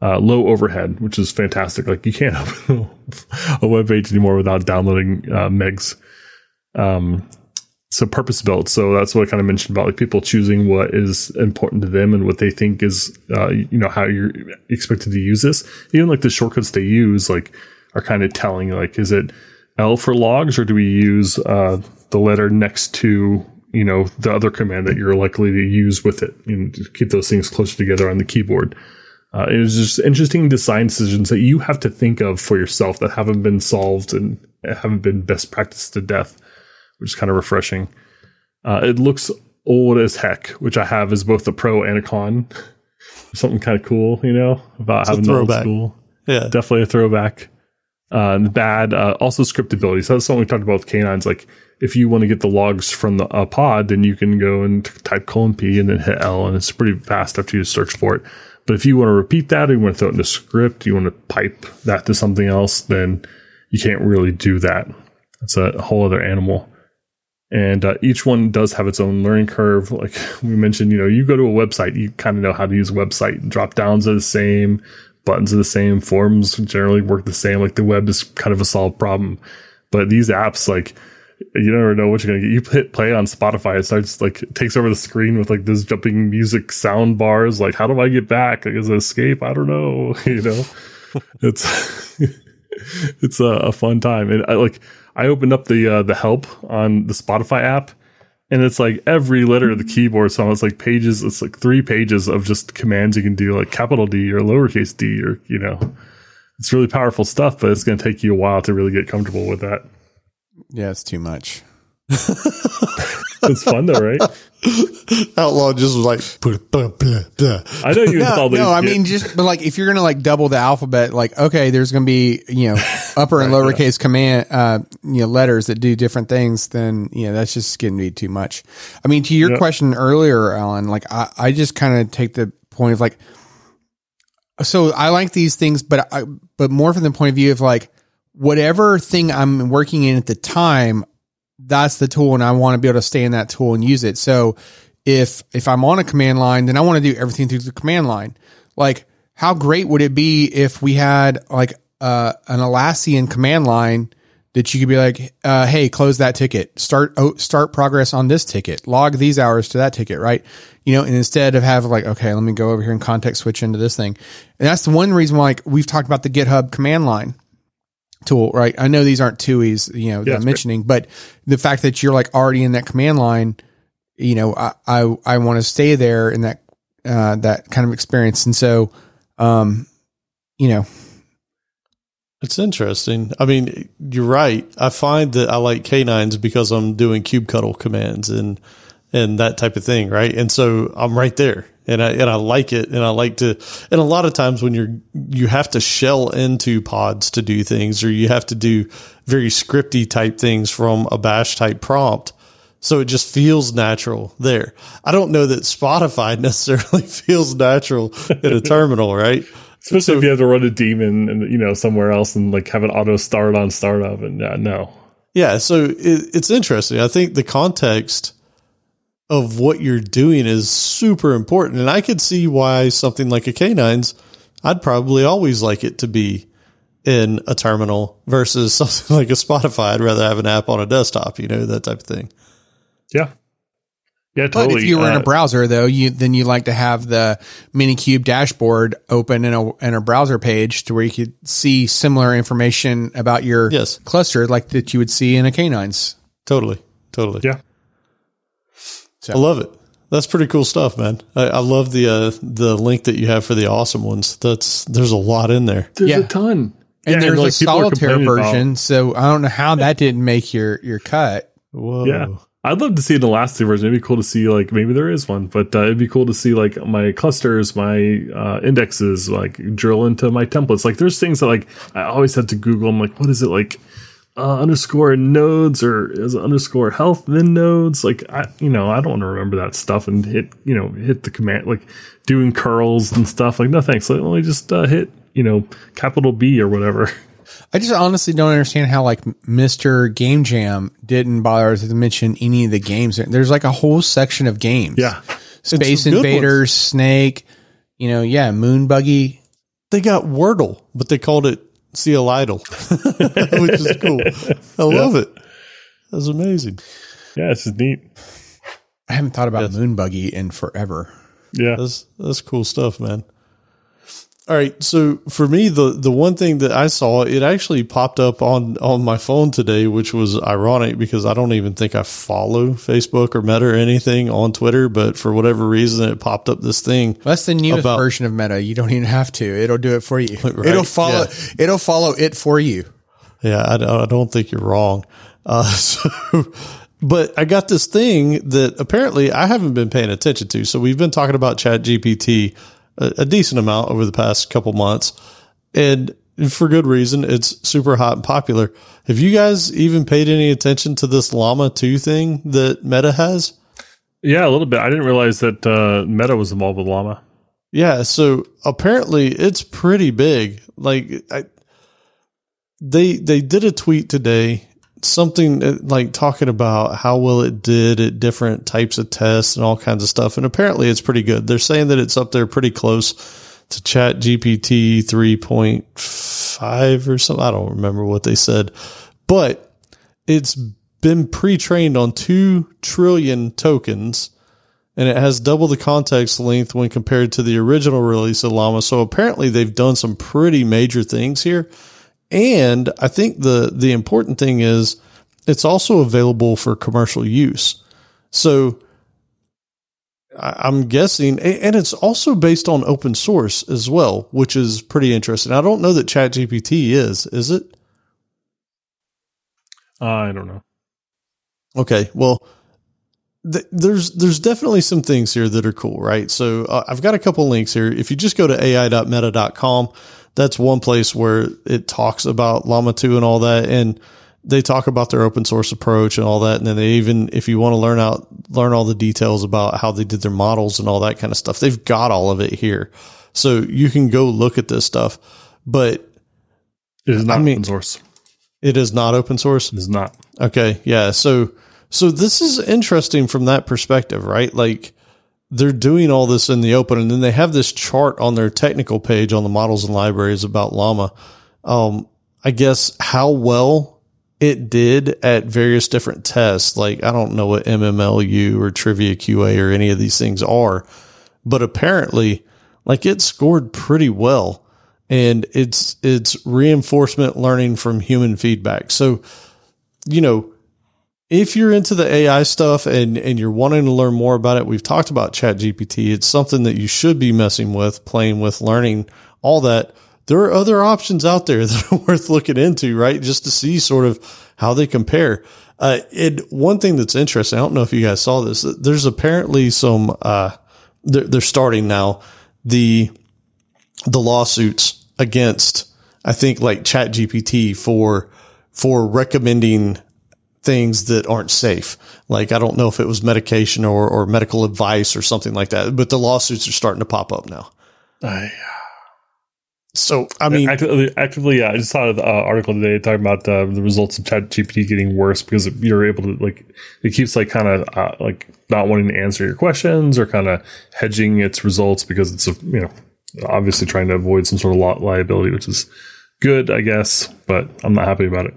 Uh, low overhead, which is fantastic. Like you can't open a web page anymore without downloading uh, megs. Um, so purpose built. So that's what I kind of mentioned about like people choosing what is important to them and what they think is, uh, you know, how you're expected to use this. Even like the shortcuts they use, like are kind of telling. Like, is it L for logs, or do we use uh, the letter next to you know the other command that you're likely to use with it, and keep those things closer together on the keyboard? Uh, it was just interesting design decisions that you have to think of for yourself that haven't been solved and haven't been best practice to death, which is kind of refreshing. Uh, it looks old as heck, which I have as both a pro and a con. Something kind of cool, you know, about it's having the old school. Yeah, definitely a throwback uh, and bad. Uh, also scriptability. So that's something we talked about with K9s. Like if you want to get the logs from the uh, pod, then you can go and type colon P and then hit L, and it's pretty fast after you search for it. But if you want to repeat that, or you want to throw it in a script, you want to pipe that to something else, then you can't really do that. It's a whole other animal. And uh, each one does have its own learning curve. Like we mentioned, you know, you go to a website, you kind of know how to use a website. Drop downs are the same, buttons are the same, forms generally work the same. Like the web is kind of a solved problem. But these apps, like, you never know what you're gonna get. You hit play on Spotify, it starts like it takes over the screen with like this jumping music sound bars. Like, how do I get back? Like, is it escape? I don't know. You know, it's it's a, a, fun time. And I like I opened up the uh, the help on the Spotify app, and it's like every letter of the keyboard. So it's like pages. It's like three pages of just commands you can do, like capital D or lowercase d, or you know, it's really powerful stuff. But it's going to take you a while to really get comfortable with that. Yeah, it's too much. it's fun though, right? Outlaw just was like, blah, blah, blah. I know you. No, no I mean just, but like if you're gonna like double the alphabet, like okay, there's gonna be you know upper and lowercase yeah. command, uh, you know letters that do different things. Then you know that's just getting to be too much. I mean, to your question earlier, Allen, like I, I just kind of take the point of like, so I like these things, but I, but more from the point of view of like whatever thing I'm working in at the time, that's the tool and I want to be able to stay in that tool and use it. So if if I'm on a command line, then I want to do everything through the command line. Like how great would it be if we had like uh, an Atlassian command line that you could be like, uh, "Hey, close that ticket. Start oh, start progress on this ticket. Log these hours to that ticket." Right? You know, and instead of have like, okay, let me go over here and context switch into this thing, and that's the one reason why like we've talked about the GitHub command line tool, right? I know these aren't TUIs, you know, yeah, that I'm mentioning, great. but the fact that you're like already in that command line, you know, I, I, I want to stay there in that, uh, that kind of experience. And so, um, you know, it's interesting. I mean, you're right. I find that I like K9s because I'm doing kubectl commands and, and that type of thing. Right. And so I'm right there and I, and I like it. And I like to, and a lot of times when you're, you have to shell into pods to do things or you have to do very scripty type things from a bash type prompt. So it just feels natural there. I don't know that Spotify necessarily feels natural in a terminal, right? Especially so, if you have to run a daemon and you know somewhere else and like have an auto start on startup and uh, no. Yeah, so it, it's interesting. I think the context of what you're doing is super important. And I could see why something like a K9s, I'd probably always like it to be in a terminal versus something like a Spotify. I'd rather have an app on a desktop, you know, that type of thing. Yeah. Yeah, totally. But if you were uh, in a uh, browser though, you then you like to have the Minikube dashboard open in a in a browser page to where you could see similar information about your yes. cluster like that you would see in a K9s. Totally. Totally. Yeah. So. I love it. That's pretty cool stuff, man. I, I love the uh, the link that you have for the awesome ones. That's there's a lot in there. There's yeah. a ton. And yeah, there's and like a solitaire version, about. so I don't know how that didn't make your your cut. Whoa. Yeah. I'd love to see the Elastic version. It'd be cool to see like maybe there is one, but uh, it'd be cool to see like my clusters, my uh, indexes, like drill into my templates. Like there's things that like I always had to Google. I'm like, what is it like? Uh, underscore nodes or is it underscore health then nodes? Like i you know i don't want to remember that stuff and hit you know hit the command like doing curls and stuff. Like no thanks. Like, let me just uh, hit you know capital b or whatever. I just honestly don't understand how like mr game jam didn't bother to mention any of the games. There's like a whole section of games. Yeah. Space invaders ones. snake you know yeah moon buggy. They got wordle but they called it clidle, which is cool. I love it. That's amazing. Yeah, it's neat. I haven't thought about yes. moon buggy in forever. Yeah, that's that's cool stuff, man. All right. So for me, the, the one thing that I saw, it actually popped up on, on my phone today, which was ironic because I don't even think I follow Facebook or Meta or anything on Twitter, but for whatever reason, it popped up this thing. That's the newest about, version of Meta. You don't even have to. It'll do it for you. Right? It'll follow. Yeah. It'll follow it for you. Yeah, I, I don't think you're wrong. Uh, so, but I got this thing that apparently I haven't been paying attention to. So we've been talking about Chat GPT a, a decent amount over the past couple months. And for good reason. It's super hot and popular. Have you guys even paid any attention to this Llama 2 thing that Meta has? Yeah, a little bit. I didn't realize that uh, Meta was involved with Llama. Yeah, so apparently it's pretty big. Like I, they they did a tweet today, something uh, like talking about how well it did at different types of tests and all kinds of stuff. And apparently it's pretty good. They're saying that it's up there pretty close to Chat GPT 3.5 or something. I don't remember what they said, but it's been pre-trained on 2 trillion tokens and it has double the context length when compared to the original release of Llama. So apparently they've done some pretty major things here. And I think the, the important thing is it's also available for commercial use. So I'm guessing, and it's also based on open source as well, which is pretty interesting. I don't know that ChatGPT is, is it? Uh, I don't know. Okay. Well, th- there's, there's definitely some things here that are cool, right? So uh, I've got a couple links here. If you just go to ai.meta.com, that's one place where it talks about Llama 2 and all that. And they talk about their open source approach and all that. And then they even, if you want to learn out, learn all the details about how they did their models and all that kind of stuff, they've got all of it here. So you can go look at this stuff, but it is not I mean, open source. It is not open source. It is not. Okay. Yeah. So, so this is interesting from that perspective, right? Like, they're doing all this in the open and then they have this chart on their technical page on the models and libraries about llama. Um, i guess how well it did at various different tests like i don't know what mmlu or trivia qa or any of these things are but apparently like it scored pretty well and it's it's reinforcement learning from human feedback. So you know if you're into the AI stuff and, and you're wanting to learn more about it, we've talked about Chat GPT. It's something that you should be messing with, playing with, learning all that. There are other options out there that are worth looking into, right? Just to see sort of how they compare. Uh, it, one thing that's interesting, I don't know if you guys saw this, there's apparently some, uh, they're, they're starting now the, the lawsuits against, I think like Chat GPT for, for recommending things that aren't safe. Like I don't know if it was medication or, or medical advice or something like that, but the lawsuits are starting to pop up now. I, so I mean, actively, actively, yeah. I just saw an uh, article today talking about uh, the results of Chat GPT getting worse because you're able to like it keeps like kind of uh, like not wanting to answer your questions or kind of hedging its results because it's a you know obviously trying to avoid some sort of liability, which is good, I guess, but I'm not happy about it.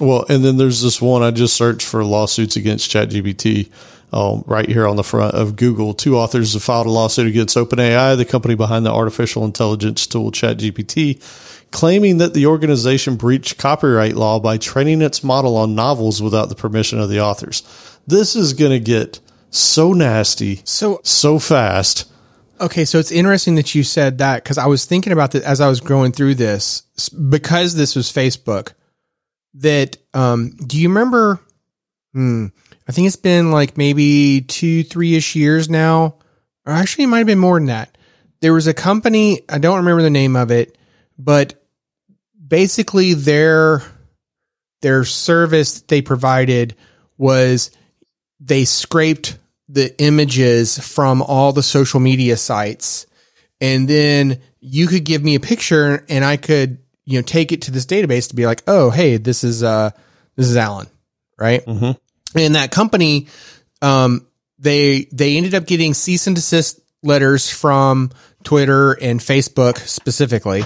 Well, and then there's this one I just searched for lawsuits against ChatGPT. Um, right here on the front of Google, two authors have filed a lawsuit against OpenAI, the company behind the artificial intelligence tool ChatGPT, claiming that the organization breached copyright law by training its model on novels without the permission of the authors. This is going to get so nasty, So so fast. Okay, so it's interesting that you said that because I was thinking about that as I was going through this because this was Facebook. That um, do you remember? Hmm, I think it's been like maybe two, three ish years now, or actually it might have been more than that. There was a company I don't remember the name of it, but basically their their service they provided was they scraped the images from all the social media sites and then you could give me a picture and I could you know take it to this database to be like oh hey this is uh this is Allen right? Mm-hmm. and that company um they they ended up getting cease and desist letters from Twitter and Facebook specifically.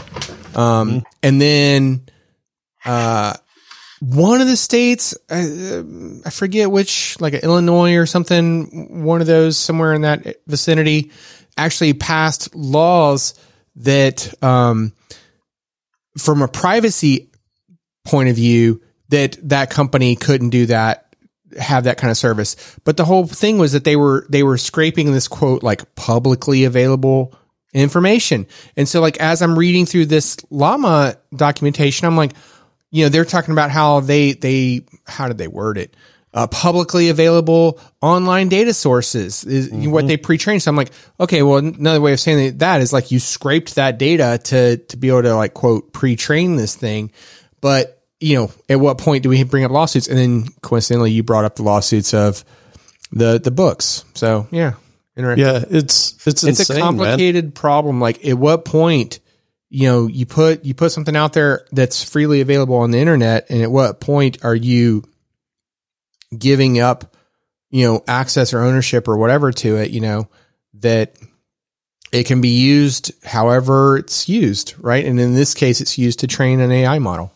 Um and then uh one of the states I, I forget which like illinois or something one of those somewhere in that vicinity actually passed laws that um from a privacy point of view that that company couldn't do that have that kind of service. But the whole thing was that they were they were scraping this quote like publicly available information. And so like as i'm reading through this llama documentation i'm like you know they're talking about how they they how did they word it uh, publicly available online data sources is what they pre-trained so i'm like okay well another way of saying that is like you scraped that data to to be able to like quote pre-train this thing but you know, at what point do we bring up lawsuits? And then coincidentally, you brought up the lawsuits of the the books. So yeah, interesting. Yeah, it's it's it's insane, a man. complicated problem. Like at what point, you know, you put you put something out there that's freely available on the internet, and at what point are you giving up, you know, access or ownership or whatever to it? You know, that it can be used however it's used, right? And in this case, it's used to train an AI model.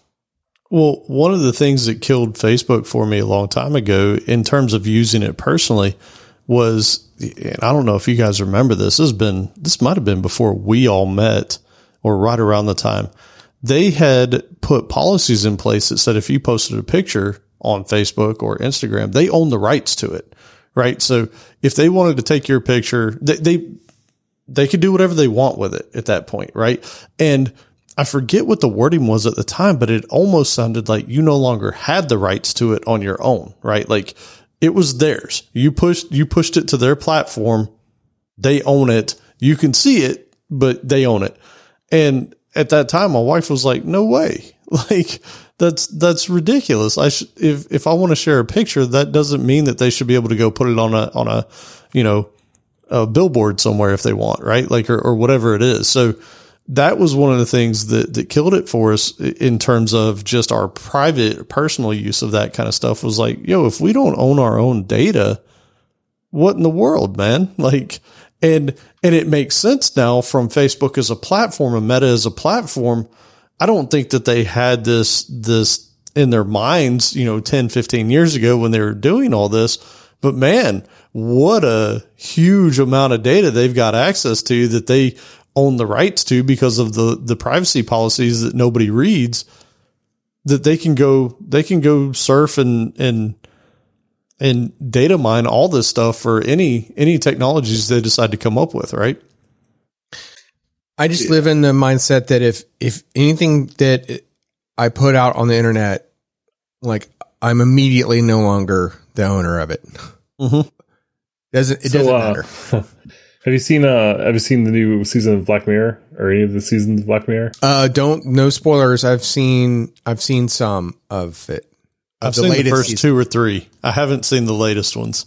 Well, one of the things that killed Facebook for me a long time ago, in terms of using it personally, was and I don't know if you guys remember this. This has been this might have been before we all met, or right around the time they had put policies in place that said if you posted a picture on Facebook or Instagram, they own the rights to it, right? So if they wanted to take your picture, they they, they could do whatever they want with it at that point, right? And I forget what the wording was at the time, but it almost sounded like you no longer had the rights to it on your own, right? Like it was theirs. You pushed, you pushed it to their platform. They own it. You can see it, but they own it. And at that time, my wife was like, no way. Like that's, that's ridiculous. I should, if, if I want to share a picture, that doesn't mean that they should be able to go put it on a, on a, you know, a billboard somewhere if they want, right? Like, or, or whatever it is. So, that was one of the things that, that killed it for us in terms of just our private personal use of that kind of stuff was like, yo, if we don't own our own data, what in the world, man? Like, and, and it makes sense now from Facebook as a platform and Meta as a platform. I don't think that they had this, this in their minds, you know, 10, 15 years ago when they were doing all this. But man, what a huge amount of data they've got access to that they own the rights to because of the the privacy policies that nobody reads that they can go they can go surf and and and data mine all this stuff for any any technologies they decide to come up with right I just live in the mindset that if if anything that I put out on the internet, like I'm immediately no longer the owner of it. Mhm. Doesn't it So, doesn't uh, matter? Have you seen uh have you seen the new season of Black Mirror or any of the seasons of Black Mirror? Uh, don't no spoilers. I've seen I've seen some of it. Of i've seen the first season. two or three i haven't seen the latest ones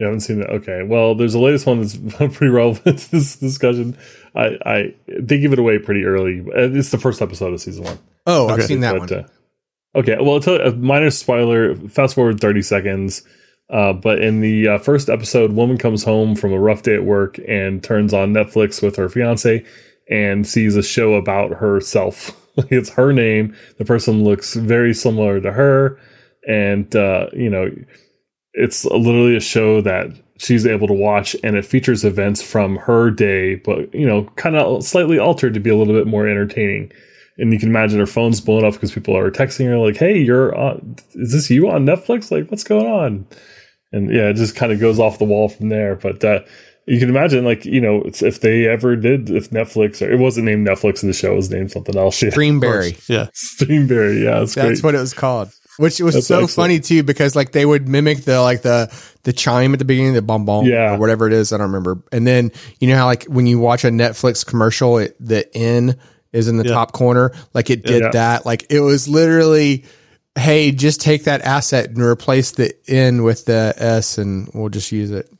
You haven't seen that? Okay. Well, there's a latest one that's pretty relevant to this discussion. I, I they give it away pretty early. Uh, It's the first episode of season one. Oh, I've seen that But, one. uh, okay. Well, you, a minor spoiler. Fast forward 30 seconds. Uh, but in the uh, first episode, woman comes home from a rough day at work and turns on Netflix with her fiance and sees a show about herself. it's her name. The person looks very similar to her, and uh, you know, it's literally a show that she's able to watch, and it features events from her day, but you know, kind of slightly altered to be a little bit more entertaining and you can imagine her phone's blowing up because people are texting her like, "Hey, you're on? Is this you on Netflix? Like, what's going on?" And yeah, it just kind of goes off the wall from there. But uh, you can imagine, like, you know, it's, if they ever did, if Netflix or it wasn't named Netflix in the show, it was named something else. streamberry yeah Streamberry. Yeah, That's great. what it was called. Which was That's so excellent. funny too, because like they would mimic the like the the chime at the beginning, the bom bom, Yeah. or whatever it is. I don't remember. And then you know how like when you watch a Netflix commercial, it, the N is in the Yeah. top corner. Like it did Yeah. that. Like it was literally, hey, just take that asset and replace the N with the S, and we'll just use it.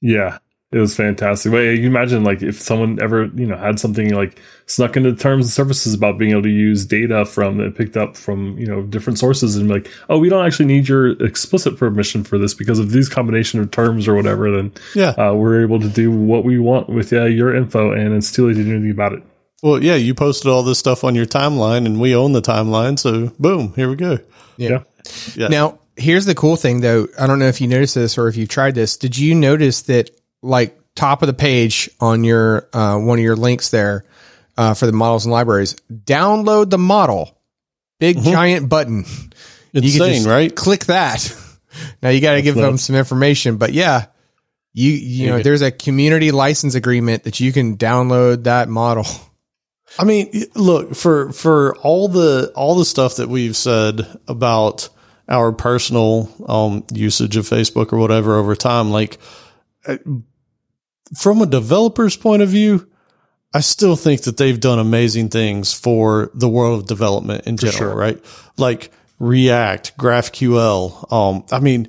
Yeah, it was fantastic. But yeah, you imagine like if someone ever you know had something like snuck into terms and services about being able to use data from that picked up from you know different sources and like oh we don't actually need your explicit permission for this because of these combination of terms or whatever then yeah uh, we're able to do what we want with uh, your info and it's too late to do anything about it. well yeah you posted all this stuff on your timeline and we own the timeline so boom here we go Yeah. Yeah. Now, here's the cool thing though. I don't know if you noticed this or if you've tried this. Did you notice that like top of the page on your uh, one of your links there uh, for the models and libraries, download the model, big giant button. Insane right Click that. now you got to give them some information, but yeah, you you know there's a community license agreement that you can download that model. I mean, look for for all the all the stuff that we've said about our personal um, usage of Facebook or whatever over time. Like uh, from a developer's point of view, I still think that they've done amazing things for the world of development in general, sure. right? Like React, GraphQL. Um, I mean,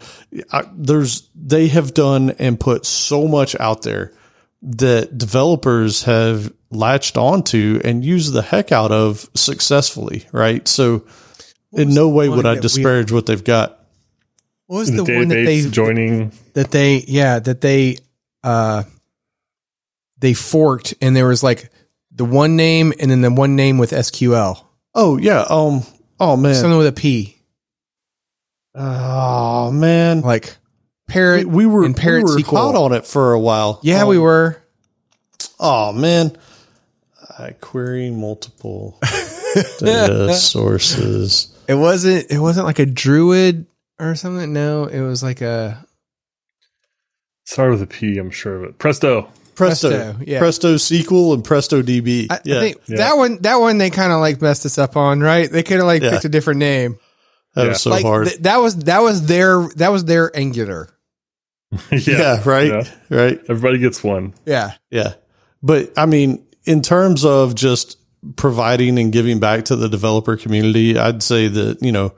I, there's they have done and put so much out there that developers have latched onto and used the heck out of successfully, right? So, in no way would I that we- disparage what they've got. What was The, the, one that they joining. that they yeah that they uh they forked and there was like the one name and then the one name with SQL Oh yeah, um, oh man, something with a P oh man, like we, parrot we were and parrot we were SQL. hot on it for a while. yeah Um, we were Oh man, I query multiple data sources. it wasn't it wasn't like a druid or something no it was like a Start with a P, I'm sure of it. Presto. Presto, Presto, yeah. Presto SQL and Presto DB. I, yeah, I think Yeah. that one that one they kind of like messed us up on right they could have like Yeah. picked a different name that yeah. was so like hard. th- that was that was their that was their angular yeah. yeah, right, Yeah. right, Everybody gets one. yeah yeah. But I mean, in terms of just providing and giving back to the developer community, I'd say that you know.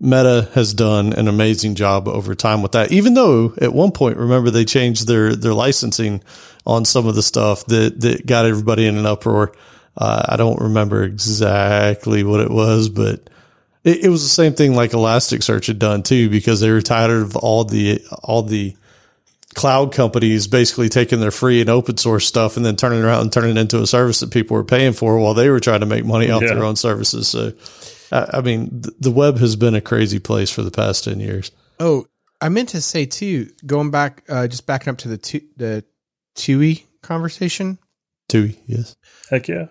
Meta has done an amazing job over time with that. Even though at one point, remember they changed their their licensing on some of the stuff that that got everybody in an uproar. Uh, I don't remember exactly what it was, but it, it was the same thing like Elasticsearch had done too, because they were tired of all the all the cloud companies basically taking their free and open source stuff and then turning around and turning it into a service that people were paying for while they were trying to make money off Yeah. their own services. So, I, I mean, th- the web has been a crazy place for the past ten years. Oh, I meant to say too, going back, uh, just backing up to the tu- the TUI conversation Too, yes. Heck yeah.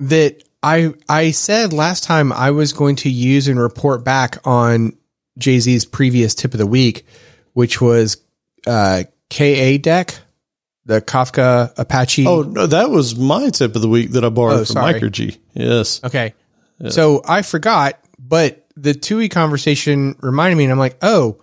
that I I said last time I was going to use and report back on Jay Z's previous tip of the week, which was uh, KA deck, the Kafka Apache. Oh no, that was my tip of the week that I borrowed Oh, from sorry. MicroG. Yes. Okay. So I forgot, but the TUI conversation reminded me, and I'm like, oh,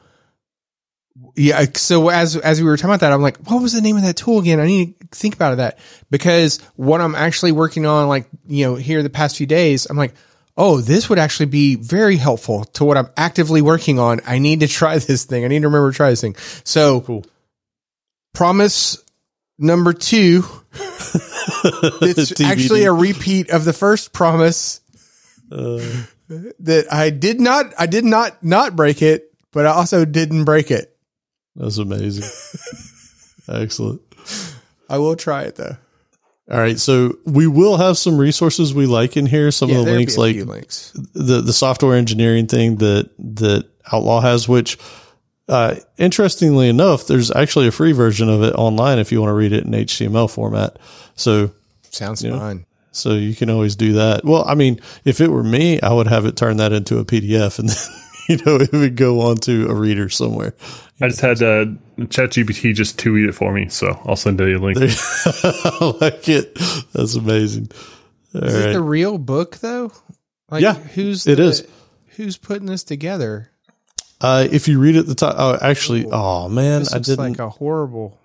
yeah. So as as we were talking about that, I'm like, what was the name of that tool again? I need to think about that because what I'm actually working on, like you know, here the past few days, I'm like, oh, this would actually be very helpful to what I'm actively working on. I need to try this thing. I need to remember to try this thing. So, Cool. promise number two. it's TBD. actually a repeat of the first promise that I did not I did not not break it, but I also didn't break it. That's amazing. Excellent. I will try it though. All right, so we will have some resources we like in here. Some of the links, like links. the the software engineering thing that that Outlaw has, which uh, interestingly enough, there's actually a free version of it online if you want to read it in HTML format. So Sounds fun. So you can always do that. Well, I mean, if it were me, I would have it turn that into a PDF and then you know it would go on to a reader somewhere. I just had uh, ChatGPT just tweet it for me, so I'll send you a link. I like it. That's amazing. All Is it right. the real book though? Like Yeah, who's it the- is. Who's putting this together? Uh, if you read at the top, oh, actually, oh man, This I didn't. like a horrible.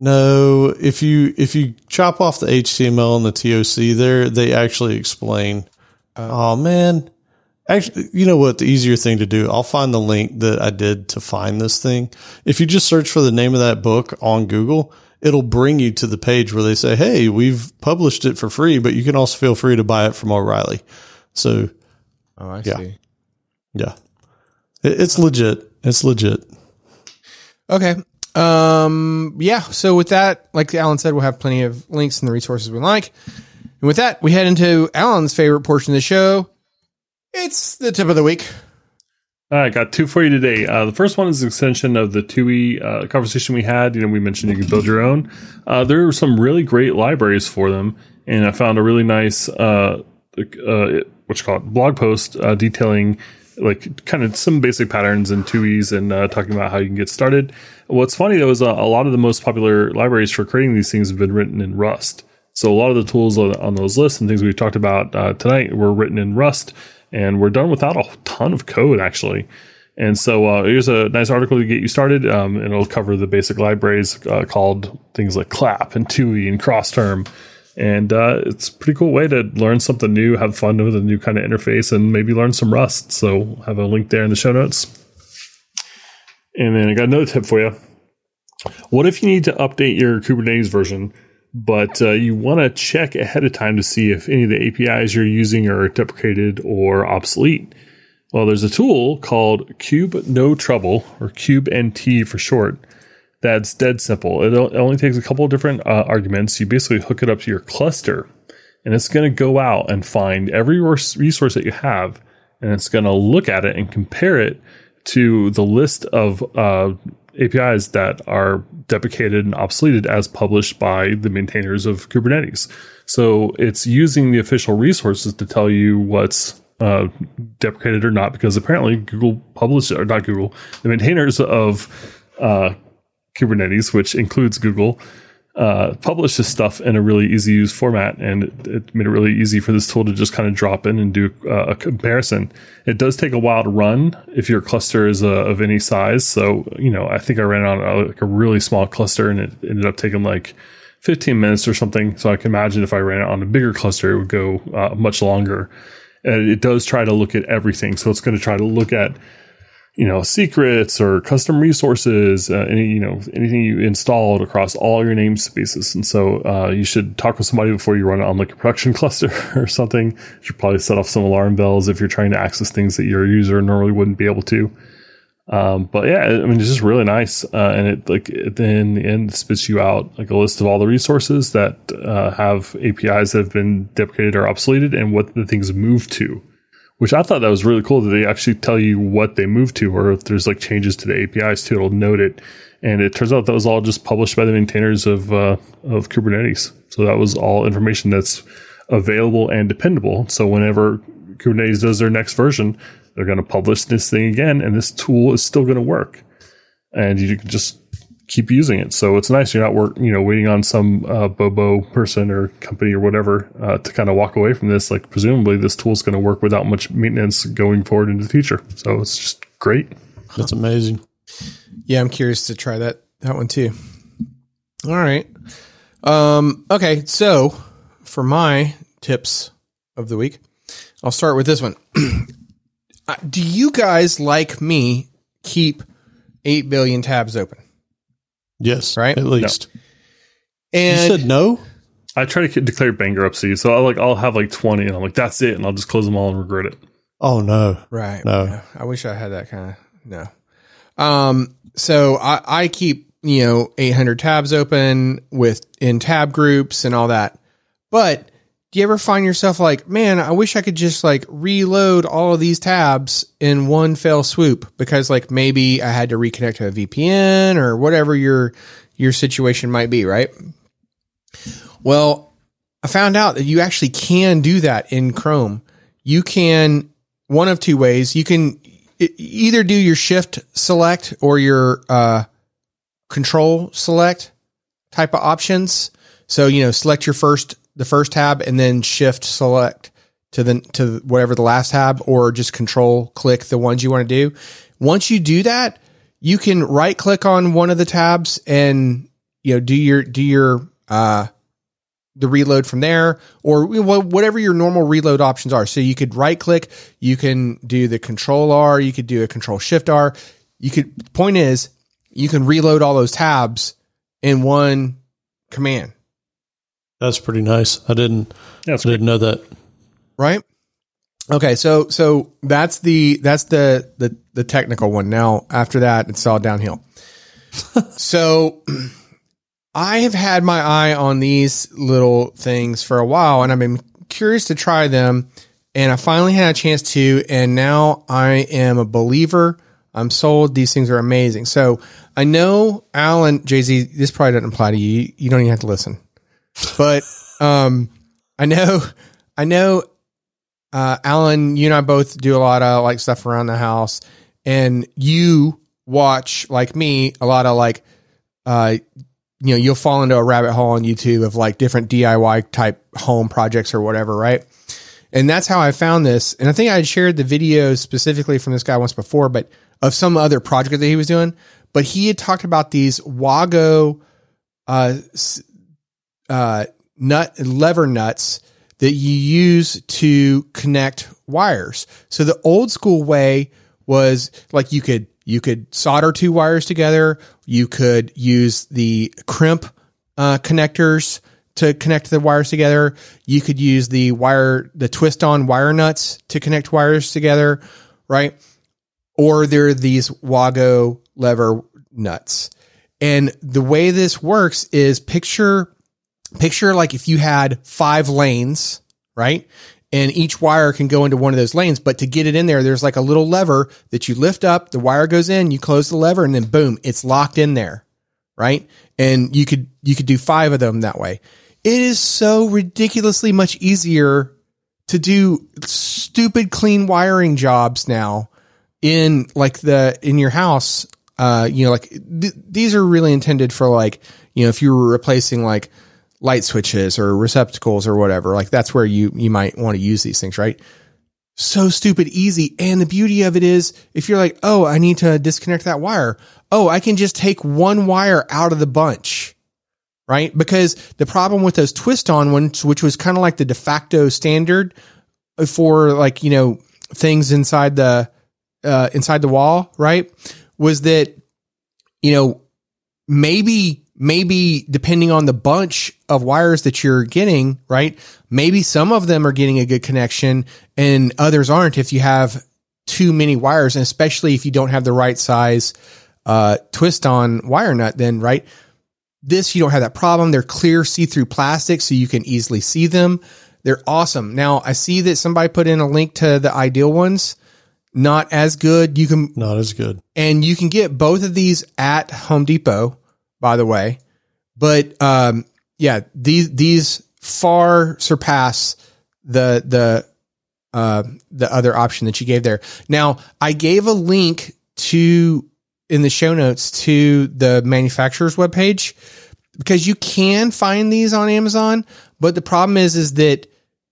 No, if you if you chop off the HTML and the TOC there, they actually explain. oh man, actually, you know what? The easier thing to do, I'll find the link that I did to find this thing. If you just search for the name of that book on Google, it'll bring you to the page where they say, "Hey, we've published it for free, but you can also feel free to buy it from O'Reilly." So Oh, I Yeah. see. yeah, it, it's legit. It's legit. Okay. Um, yeah. So with that, like Allen said, we'll have plenty of links and the resources we like. And with that, we head into Allen's favorite portion of the show. It's the tip of the week. All right, got two for you today. Uh, the first one is an extension of the TUI uh, conversation we had. You know, we mentioned you can build your own. Uh, there are some really great libraries for them, and I found a really nice uh, uh, what you call it blog post uh, detailing like kind of some basic patterns and TUIs and uh, talking about how you can get started. What's funny though is uh, a lot of the most popular libraries for creating these things have been written in Rust. So a lot of the tools on on those lists and things we've talked about uh, tonight were written in Rust, and we're done without a ton of code actually. And so uh, here's a nice article to get you started, um, and it'll cover the basic libraries uh, called things like Clap and TUI and Crossterm. And uh, it's a pretty cool way to learn something new, have fun with a new kind of interface, and maybe learn some Rust. So have a link there in the show notes. And then I got another tip for you. What if you need to update your Kubernetes version, but uh, you want to check ahead of time to see if any of the APIs you're using are deprecated or obsolete? Well, there's a tool called Kube No Trouble, or Kube NT for short, that's dead simple. It only takes a couple of different uh, arguments. You basically hook it up to your cluster, and it's going to go out and find every resource that you have, and it's going to look at it and compare it to the list of uh, APIs that are deprecated and obsoleted as published by the maintainers of Kubernetes. So it's using the official resources to tell you what's uh, deprecated or not, because apparently Google published it, or not Google, the maintainers of uh, Kubernetes, which includes Google, uh, this stuff in a really easy use format, and it, it, made it really easy for this tool to just kind of drop in and do uh, a comparison. It does take a while to run if your cluster is uh, of any size. So, you know, I think I ran on a, like a really small cluster, and it ended up taking like 15 minutes or something. So I can imagine if I ran it on a bigger cluster, it would go uh, much longer. And it does try to look at everything. So it's going to try to look at you know secrets or custom resources uh, any you know anything you installed across all your namespaces. And so uh, you should talk with somebody before you run it on like a production cluster or something. You should probably set off some alarm bells if you're trying to access things that your user normally wouldn't be able to. Um, but yeah i mean it's just really nice. Uh, and it like then the end spits you out like a list of all the resources that uh, have apis that have been deprecated or obsoleted and what the things move to which I thought that was really cool that they actually tell you what they moved to, or if there's like changes to the APIs too, it'll note it. And it turns out that was all just published by the maintainers of uh, of Kubernetes. So that was all information that's available and dependable. So whenever Kubernetes does their next version, they're going to publish this thing again, and this tool is still going to work. And you can just keep using it. So it's nice you're not work, you know, waiting on some uh, Bobo person or company or whatever uh, to kind of walk away from this. Like presumably this tool is going to work without much maintenance going forward into the future. So it's just great. That's amazing. Yeah, I'm curious to try that that one too. All right. Um, okay, so for my tips of the week, I'll start with this one. Uh, do you guys like me keep 8 billion tabs open? Yes, right. At least. No. And you said no. I try to declare bankruptcy, so I like I'll have like twenty, and I'm like that's it, and I'll just close them all and regret it. Oh no, right? No, yeah. I wish I had that kind of no. Um, so I, I keep you know 800 tabs open with in tab groups and all that, but do you ever find yourself like, man, I wish I could just like reload all of these tabs in one fell swoop because like maybe I had to reconnect to a VPN or whatever your your situation might be, right? Well, I found out that you actually can do that in Chrome. You can one of two ways. You can either do your shift select or your uh, control select type of options. So, you know, select your first the first tab and then shift select to the to whatever the last tab or just control click the ones you want to do. Once you do that, you can right click on one of the tabs and you know do your do your uh the reload from there or whatever your normal reload options are. So you could right click, you can do the control R, you could do a control shift R. You could point is you can reload all those tabs in one command. That's pretty nice. I didn't. That's I didn't know that. Right. Okay. So so that's the that's the the the technical one. Now after that, it's all downhill. so I have had my eye on these little things for a while, and I've been curious to try them. And I finally had a chance to, and now I am a believer. I'm sold. These things are amazing. So I know Allen, Jay Z, this probably doesn't apply to you. You don't even have to listen. But um, I know, I know, uh, Allen, you and I both do a lot of like stuff around the house, and you watch like me a lot of like, uh, you know, you'll fall into a rabbit hole on YouTube of like different DIY type home projects or whatever, right? And that's how I found this. And I think I had shared the video specifically from this guy once before, but of some other project that he was doing. But he had talked about these Wago uh, uh, nut lever nuts that you use to connect wires. So the old school way was like you could you could solder two wires together. You could use the crimp uh, connectors to connect the wires together. You could use the wire the twist on wire nuts to connect wires together, right? Or there are these Wago lever nuts. And the way this works is picture picture like if you had five lanes, right? And each wire can go into one of those lanes, but to get it in there, there's like a little lever that you lift up, the wire goes in, you close the lever, and then boom, it's locked in there, right? And you could you could do five of them that way. It is so ridiculously much easier to do stupid clean wiring jobs now in like the in your house. Uh, you know, like th- these are really intended for like you know if you were replacing like light switches or receptacles or whatever. Like that's where you you might want to use these things, right? So stupid easy. And the beauty of it is if you're like, "Oh, I need to disconnect that wire." Oh, I can just take one wire out of the bunch. Right? Because the problem with those twist on ones, which was kind of like the de facto standard for like, you know, things inside the uh inside the wall, right? Was that you know, maybe maybe depending on the bunch of wires that you're getting, right? Maybe some of them are getting a good connection and others aren't if you have too many wires, and especially if you don't have the right size uh, twist on wire nut, then right. This you don't have that problem. They're clear see-through plastic, so you can easily see them. They're awesome. Now I see that somebody put in a link to the ideal ones. Not as good. You can Not as good. and you can get both of these at Home Depot, by the way. But um, yeah, these these far surpass the the uh, the other option that you gave there. Now, I gave a link to in the show notes to the manufacturer's webpage because you can find these on Amazon, but the problem is is that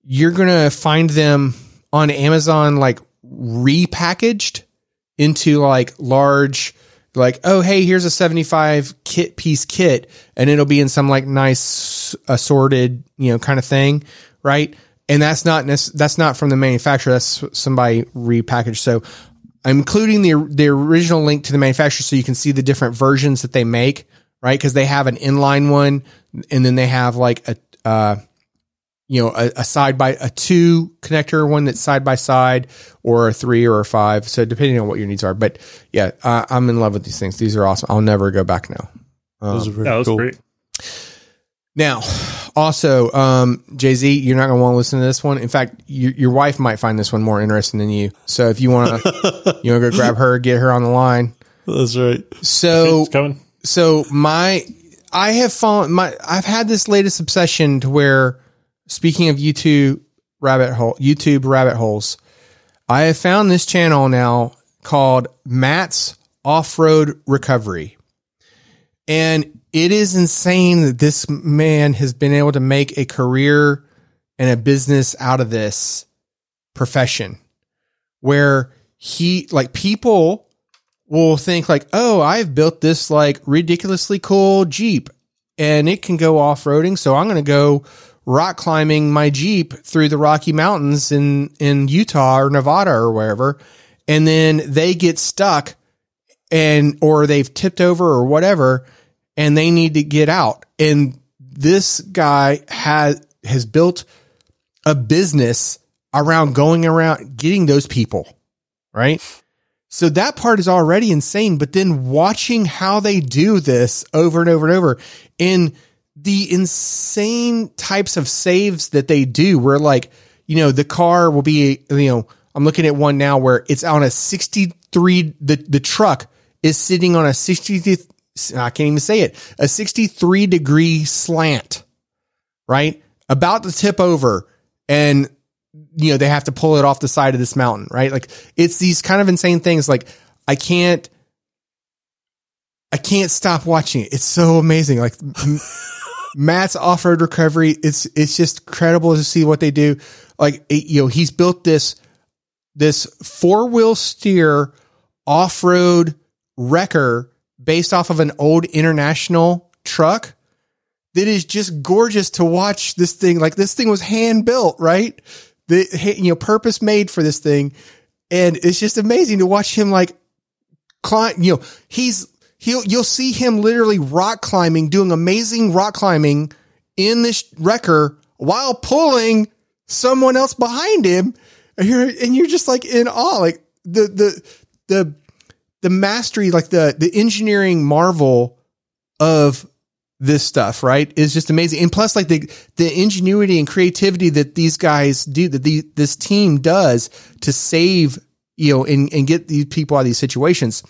you're going to find them on Amazon like repackaged into like large like oh hey here's a 75 kit piece kit and it'll be in some like nice assorted you know kind of thing right? And that's not that's not from the manufacturer that's somebody repackaged. So i'm including the the original link to the manufacturer so you can see the different versions that they make right? Because they have an inline one and then they have like a uh you know, a, a side by a two connector, one that's side by side, or a three or a five. So depending on what your needs are. But yeah, uh, I'm in love with these things. These are awesome. I'll never go back now. Those are Um, very that was cool. great. now, also, um, Jay Z, you're not going to want to listen to this one. In fact, your your wife might find this one more interesting than you. So if you want to, you want to go grab her, get her on the line. That's right. So It's coming. so my I have fallen my I've had this latest obsession to where speaking of YouTube rabbit hole YouTube rabbit holes, I have found this channel now called Matt's Off-Road Recovery. And it is insane that this man has been able to make a career and a business out of this profession where he like people will think like, oh, I've built this like ridiculously cool Jeep and it can go off roading. So I'm going to go rock climbing my Jeep through the Rocky Mountains in, in Utah or Nevada or wherever. And then they get stuck and, or they've tipped over or whatever and they need to get out. And this guy has, has built a business around going around getting those people, right? So that part is already insane, but then watching how they do this over and over and over in the insane types of saves that they do, where like, you know, the car will be, you know, I'm looking at one now where it's on a 63, the, the truck is sitting on a 60, I can't even say it, a 63 degree slant, right? About to tip over and you know, they have to pull it off the side of this mountain, right? Like it's these kind of insane things. Like I can't, I can't stop watching it. It's so amazing. Like Matt's off-road recovery. It's, it's just incredible to see what they do. Like, you know, he's built this, this four wheel steer off-road wrecker based off of an old international truck that is just gorgeous to watch this thing. Like this thing was hand built, right? The you know purpose made for this thing, and it's just amazing to watch him like climb. You know, he's he'll you'll see him literally rock climbing, doing amazing rock climbing in this wrecker while pulling someone else behind him, and you're and you're just like in awe, like the the the the mastery, like the the engineering marvel of this stuff, right, is just amazing. And plus, like the the ingenuity and creativity that these guys do, that the, this team does to save, you know, and, and get these people out of these situations.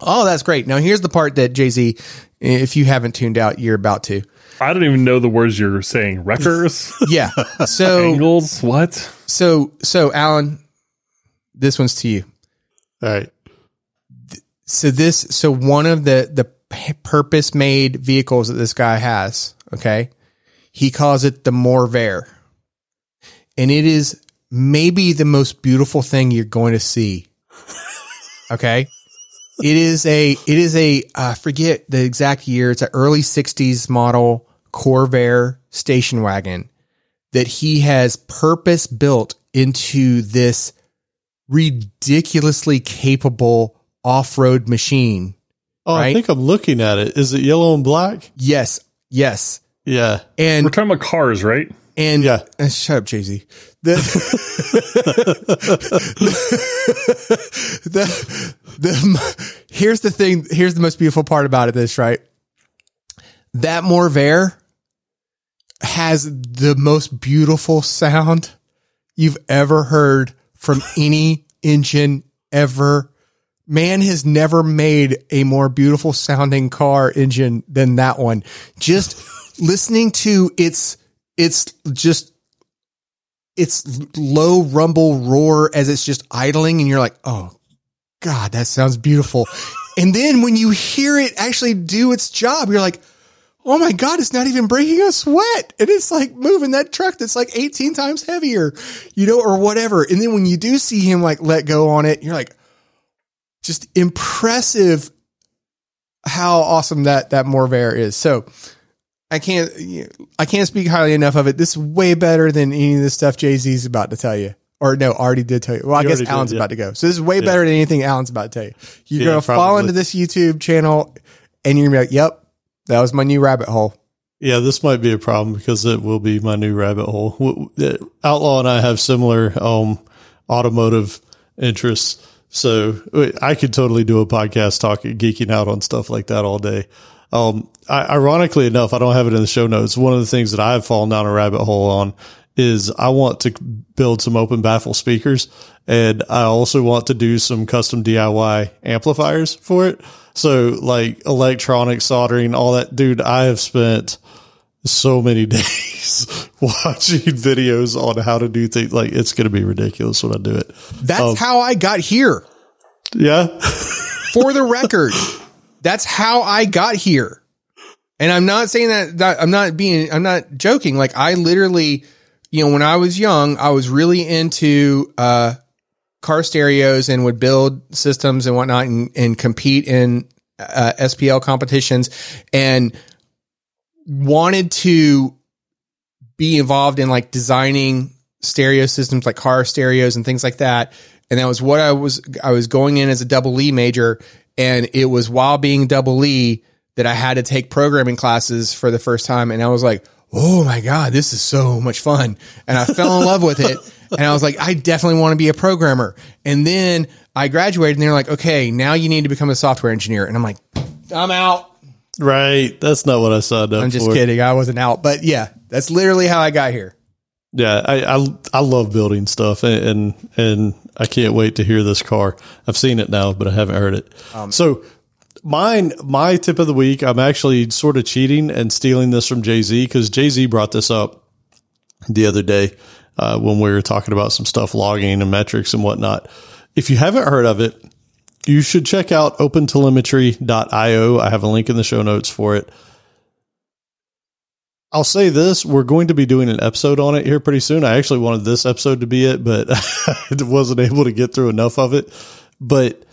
Oh, that's great. Now here's the part that Jay Z, if you haven't tuned out, you're about to. I don't even know the words you're saying. Wreckers, Yeah. So angles, what? so so Allen, this one's to you. All right. so this so one of the the purpose made vehicles that this guy has okay he calls it the Morvair and it is maybe the most beautiful thing you're going to see okay it is a it is a I forget the exact year it's an early 60s model Corvair station wagon that he has purpose built into this ridiculously capable off-road machine. Oh, I think I'm looking at it. Is it yellow and black? Yes, yes, Yeah. And we're talking about cars, right? and Yeah. uh, shut up, Jay Z. The, the the here's the thing. Here's the most beautiful part about it. This right, that Morvair has the most beautiful sound you've ever heard from any engine ever. Man has never made a more beautiful sounding car engine than that one. Just listening to its, it's just, its low rumble roar as it's just idling and you're like, oh God, that sounds beautiful. and then when you hear it actually do its job, you're like, oh my God, it's not even breaking a sweat. And it's like moving that truck that's like 18 times heavier, you know, or whatever. And then when you do see him like let go on it, you're like, just impressive how awesome that, that Morvair is. So I can't, I can't speak highly enough of it. This is way better than any of the stuff Jay Z's about to tell you. Or no, already did tell you. Well, I guess already did, Allen's yeah. about to go. So this is way better than anything Allen's about to tell you. You're Yeah, going to fall into this YouTube channel and you're to be like, yep, that was my new rabbit hole. Yeah, this might be a problem because it will be my new rabbit hole. Outlaw and I have similar um, automotive interests, so I could totally do a podcast talking, geeking out on stuff like that all day. Um, I, ironically enough, I don't have it in the show notes. One of the things that I've fallen down a rabbit hole on is I want to build some open baffle speakers, and I also want to do some custom DIY amplifiers for it. So, like electronic soldering, all that, dude. I have spent so many days watching videos on how to do things. Like it's going to be ridiculous when I do it. That's Oh. how I got here. Yeah. For the record, that's how I got here. And I'm not saying that, that I'm not being, I'm not joking. Like I literally, you know, when I was young, I was really into, uh, car stereos and would build systems and whatnot and, and compete in, uh, SPL competitions and wanted to be involved in like designing stereo systems like car stereos and things like that. And that was what I was, I was going in as a double E major. And it was while being double E that I had to take programming classes for the first time. And I was like, Oh my God, this is so much fun. And I fell in love with it. And I was like, I definitely want to be a programmer. And then I graduated and they're like, okay, now you need to become a software engineer. And I'm like, I'm out. Right. That's not what I signed up I'm just for. kidding. I wasn't out, but yeah, that's literally how I got here. Yeah. I, I, I love building stuff and, and, and I can't wait to hear this car. I've seen it now, but I haven't heard it. Um, so mine, my tip of the week, I'm actually sort of cheating and stealing this from Jay Z because Jay Z brought this up the other day uh, when we were talking about some stuff logging and metrics and whatnot. If you haven't heard of it, you should check out opentelemetry.io. I have a link in the show notes for it. I'll say this, we're going to be doing an episode on it here pretty soon. I actually wanted this episode to be it, but I wasn't able to get through enough of it. But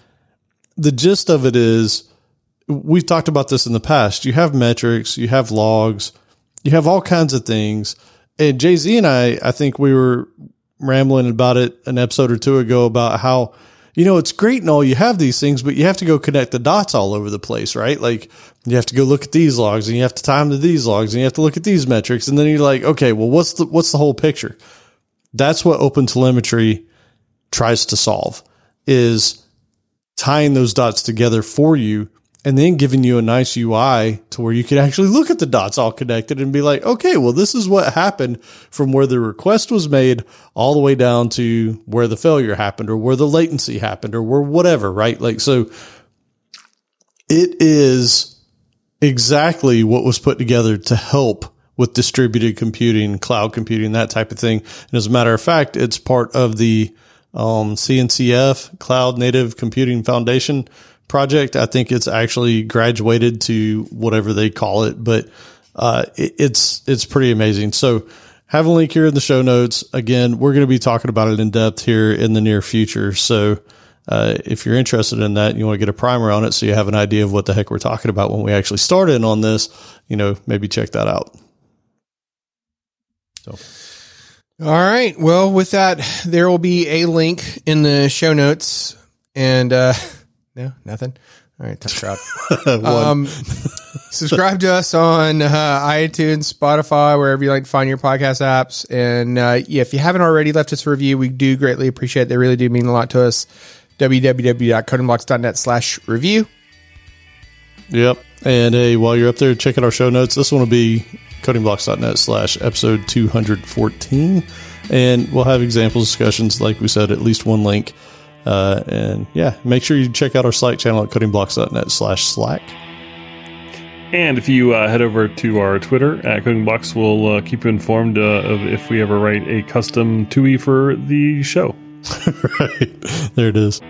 the gist of it is we've talked about this in the past. You have metrics, you have logs, you have all kinds of things. And Jay Z and I, I think we were rambling about it an episode or two ago about how, you know, it's great and all you have these things, but you have to go connect the dots all over the place, right? Like you have to go look at these logs and you have to time to these logs and you have to look at these metrics. And then you're like, okay, well, what's the, what's the whole picture? That's what open telemetry tries to solve is tying those dots together for you and then giving you a nice UI to where you can actually look at the dots all connected and be like, okay, well, this is what happened from where the request was made all the way down to where the failure happened or where the latency happened or where whatever, right? Like, so it is exactly what was put together to help with distributed computing, cloud computing, that type of thing. And as a matter of fact, it's part of the um, CNCF Cloud Native Computing Foundation project. I think it's actually graduated to whatever they call it, but uh, it, it's it's pretty amazing. So have a link here in the show notes. Again, we're going to be talking about it in depth here in the near future. So uh, if you're interested in that, you want to get a primer on it, so you have an idea of what the heck we're talking about when we actually start in on this. You know, maybe check that out. So. All right. Well, with that, there will be a link in the show notes. And uh, no, nothing. All right, tough crowd. um, subscribe to us on uh, iTunes, Spotify, wherever you like to find your podcast apps. And uh, yeah, if you haven't already left us a review, we do greatly appreciate it. They really do mean a lot to us. www.codingblocks.net slash review. Yep. And hey, while you're up there checking our show notes, this one will be codingblocks.net slash episode 214. And we'll have examples, discussions, like we said, at least one link. Uh, and yeah, make sure you check out our Slack channel at codingblocks.net slash Slack. And if you uh, head over to our Twitter at CodingBlocks, we'll uh, keep you informed uh, of if we ever write a custom TUI for the show. right. There it is.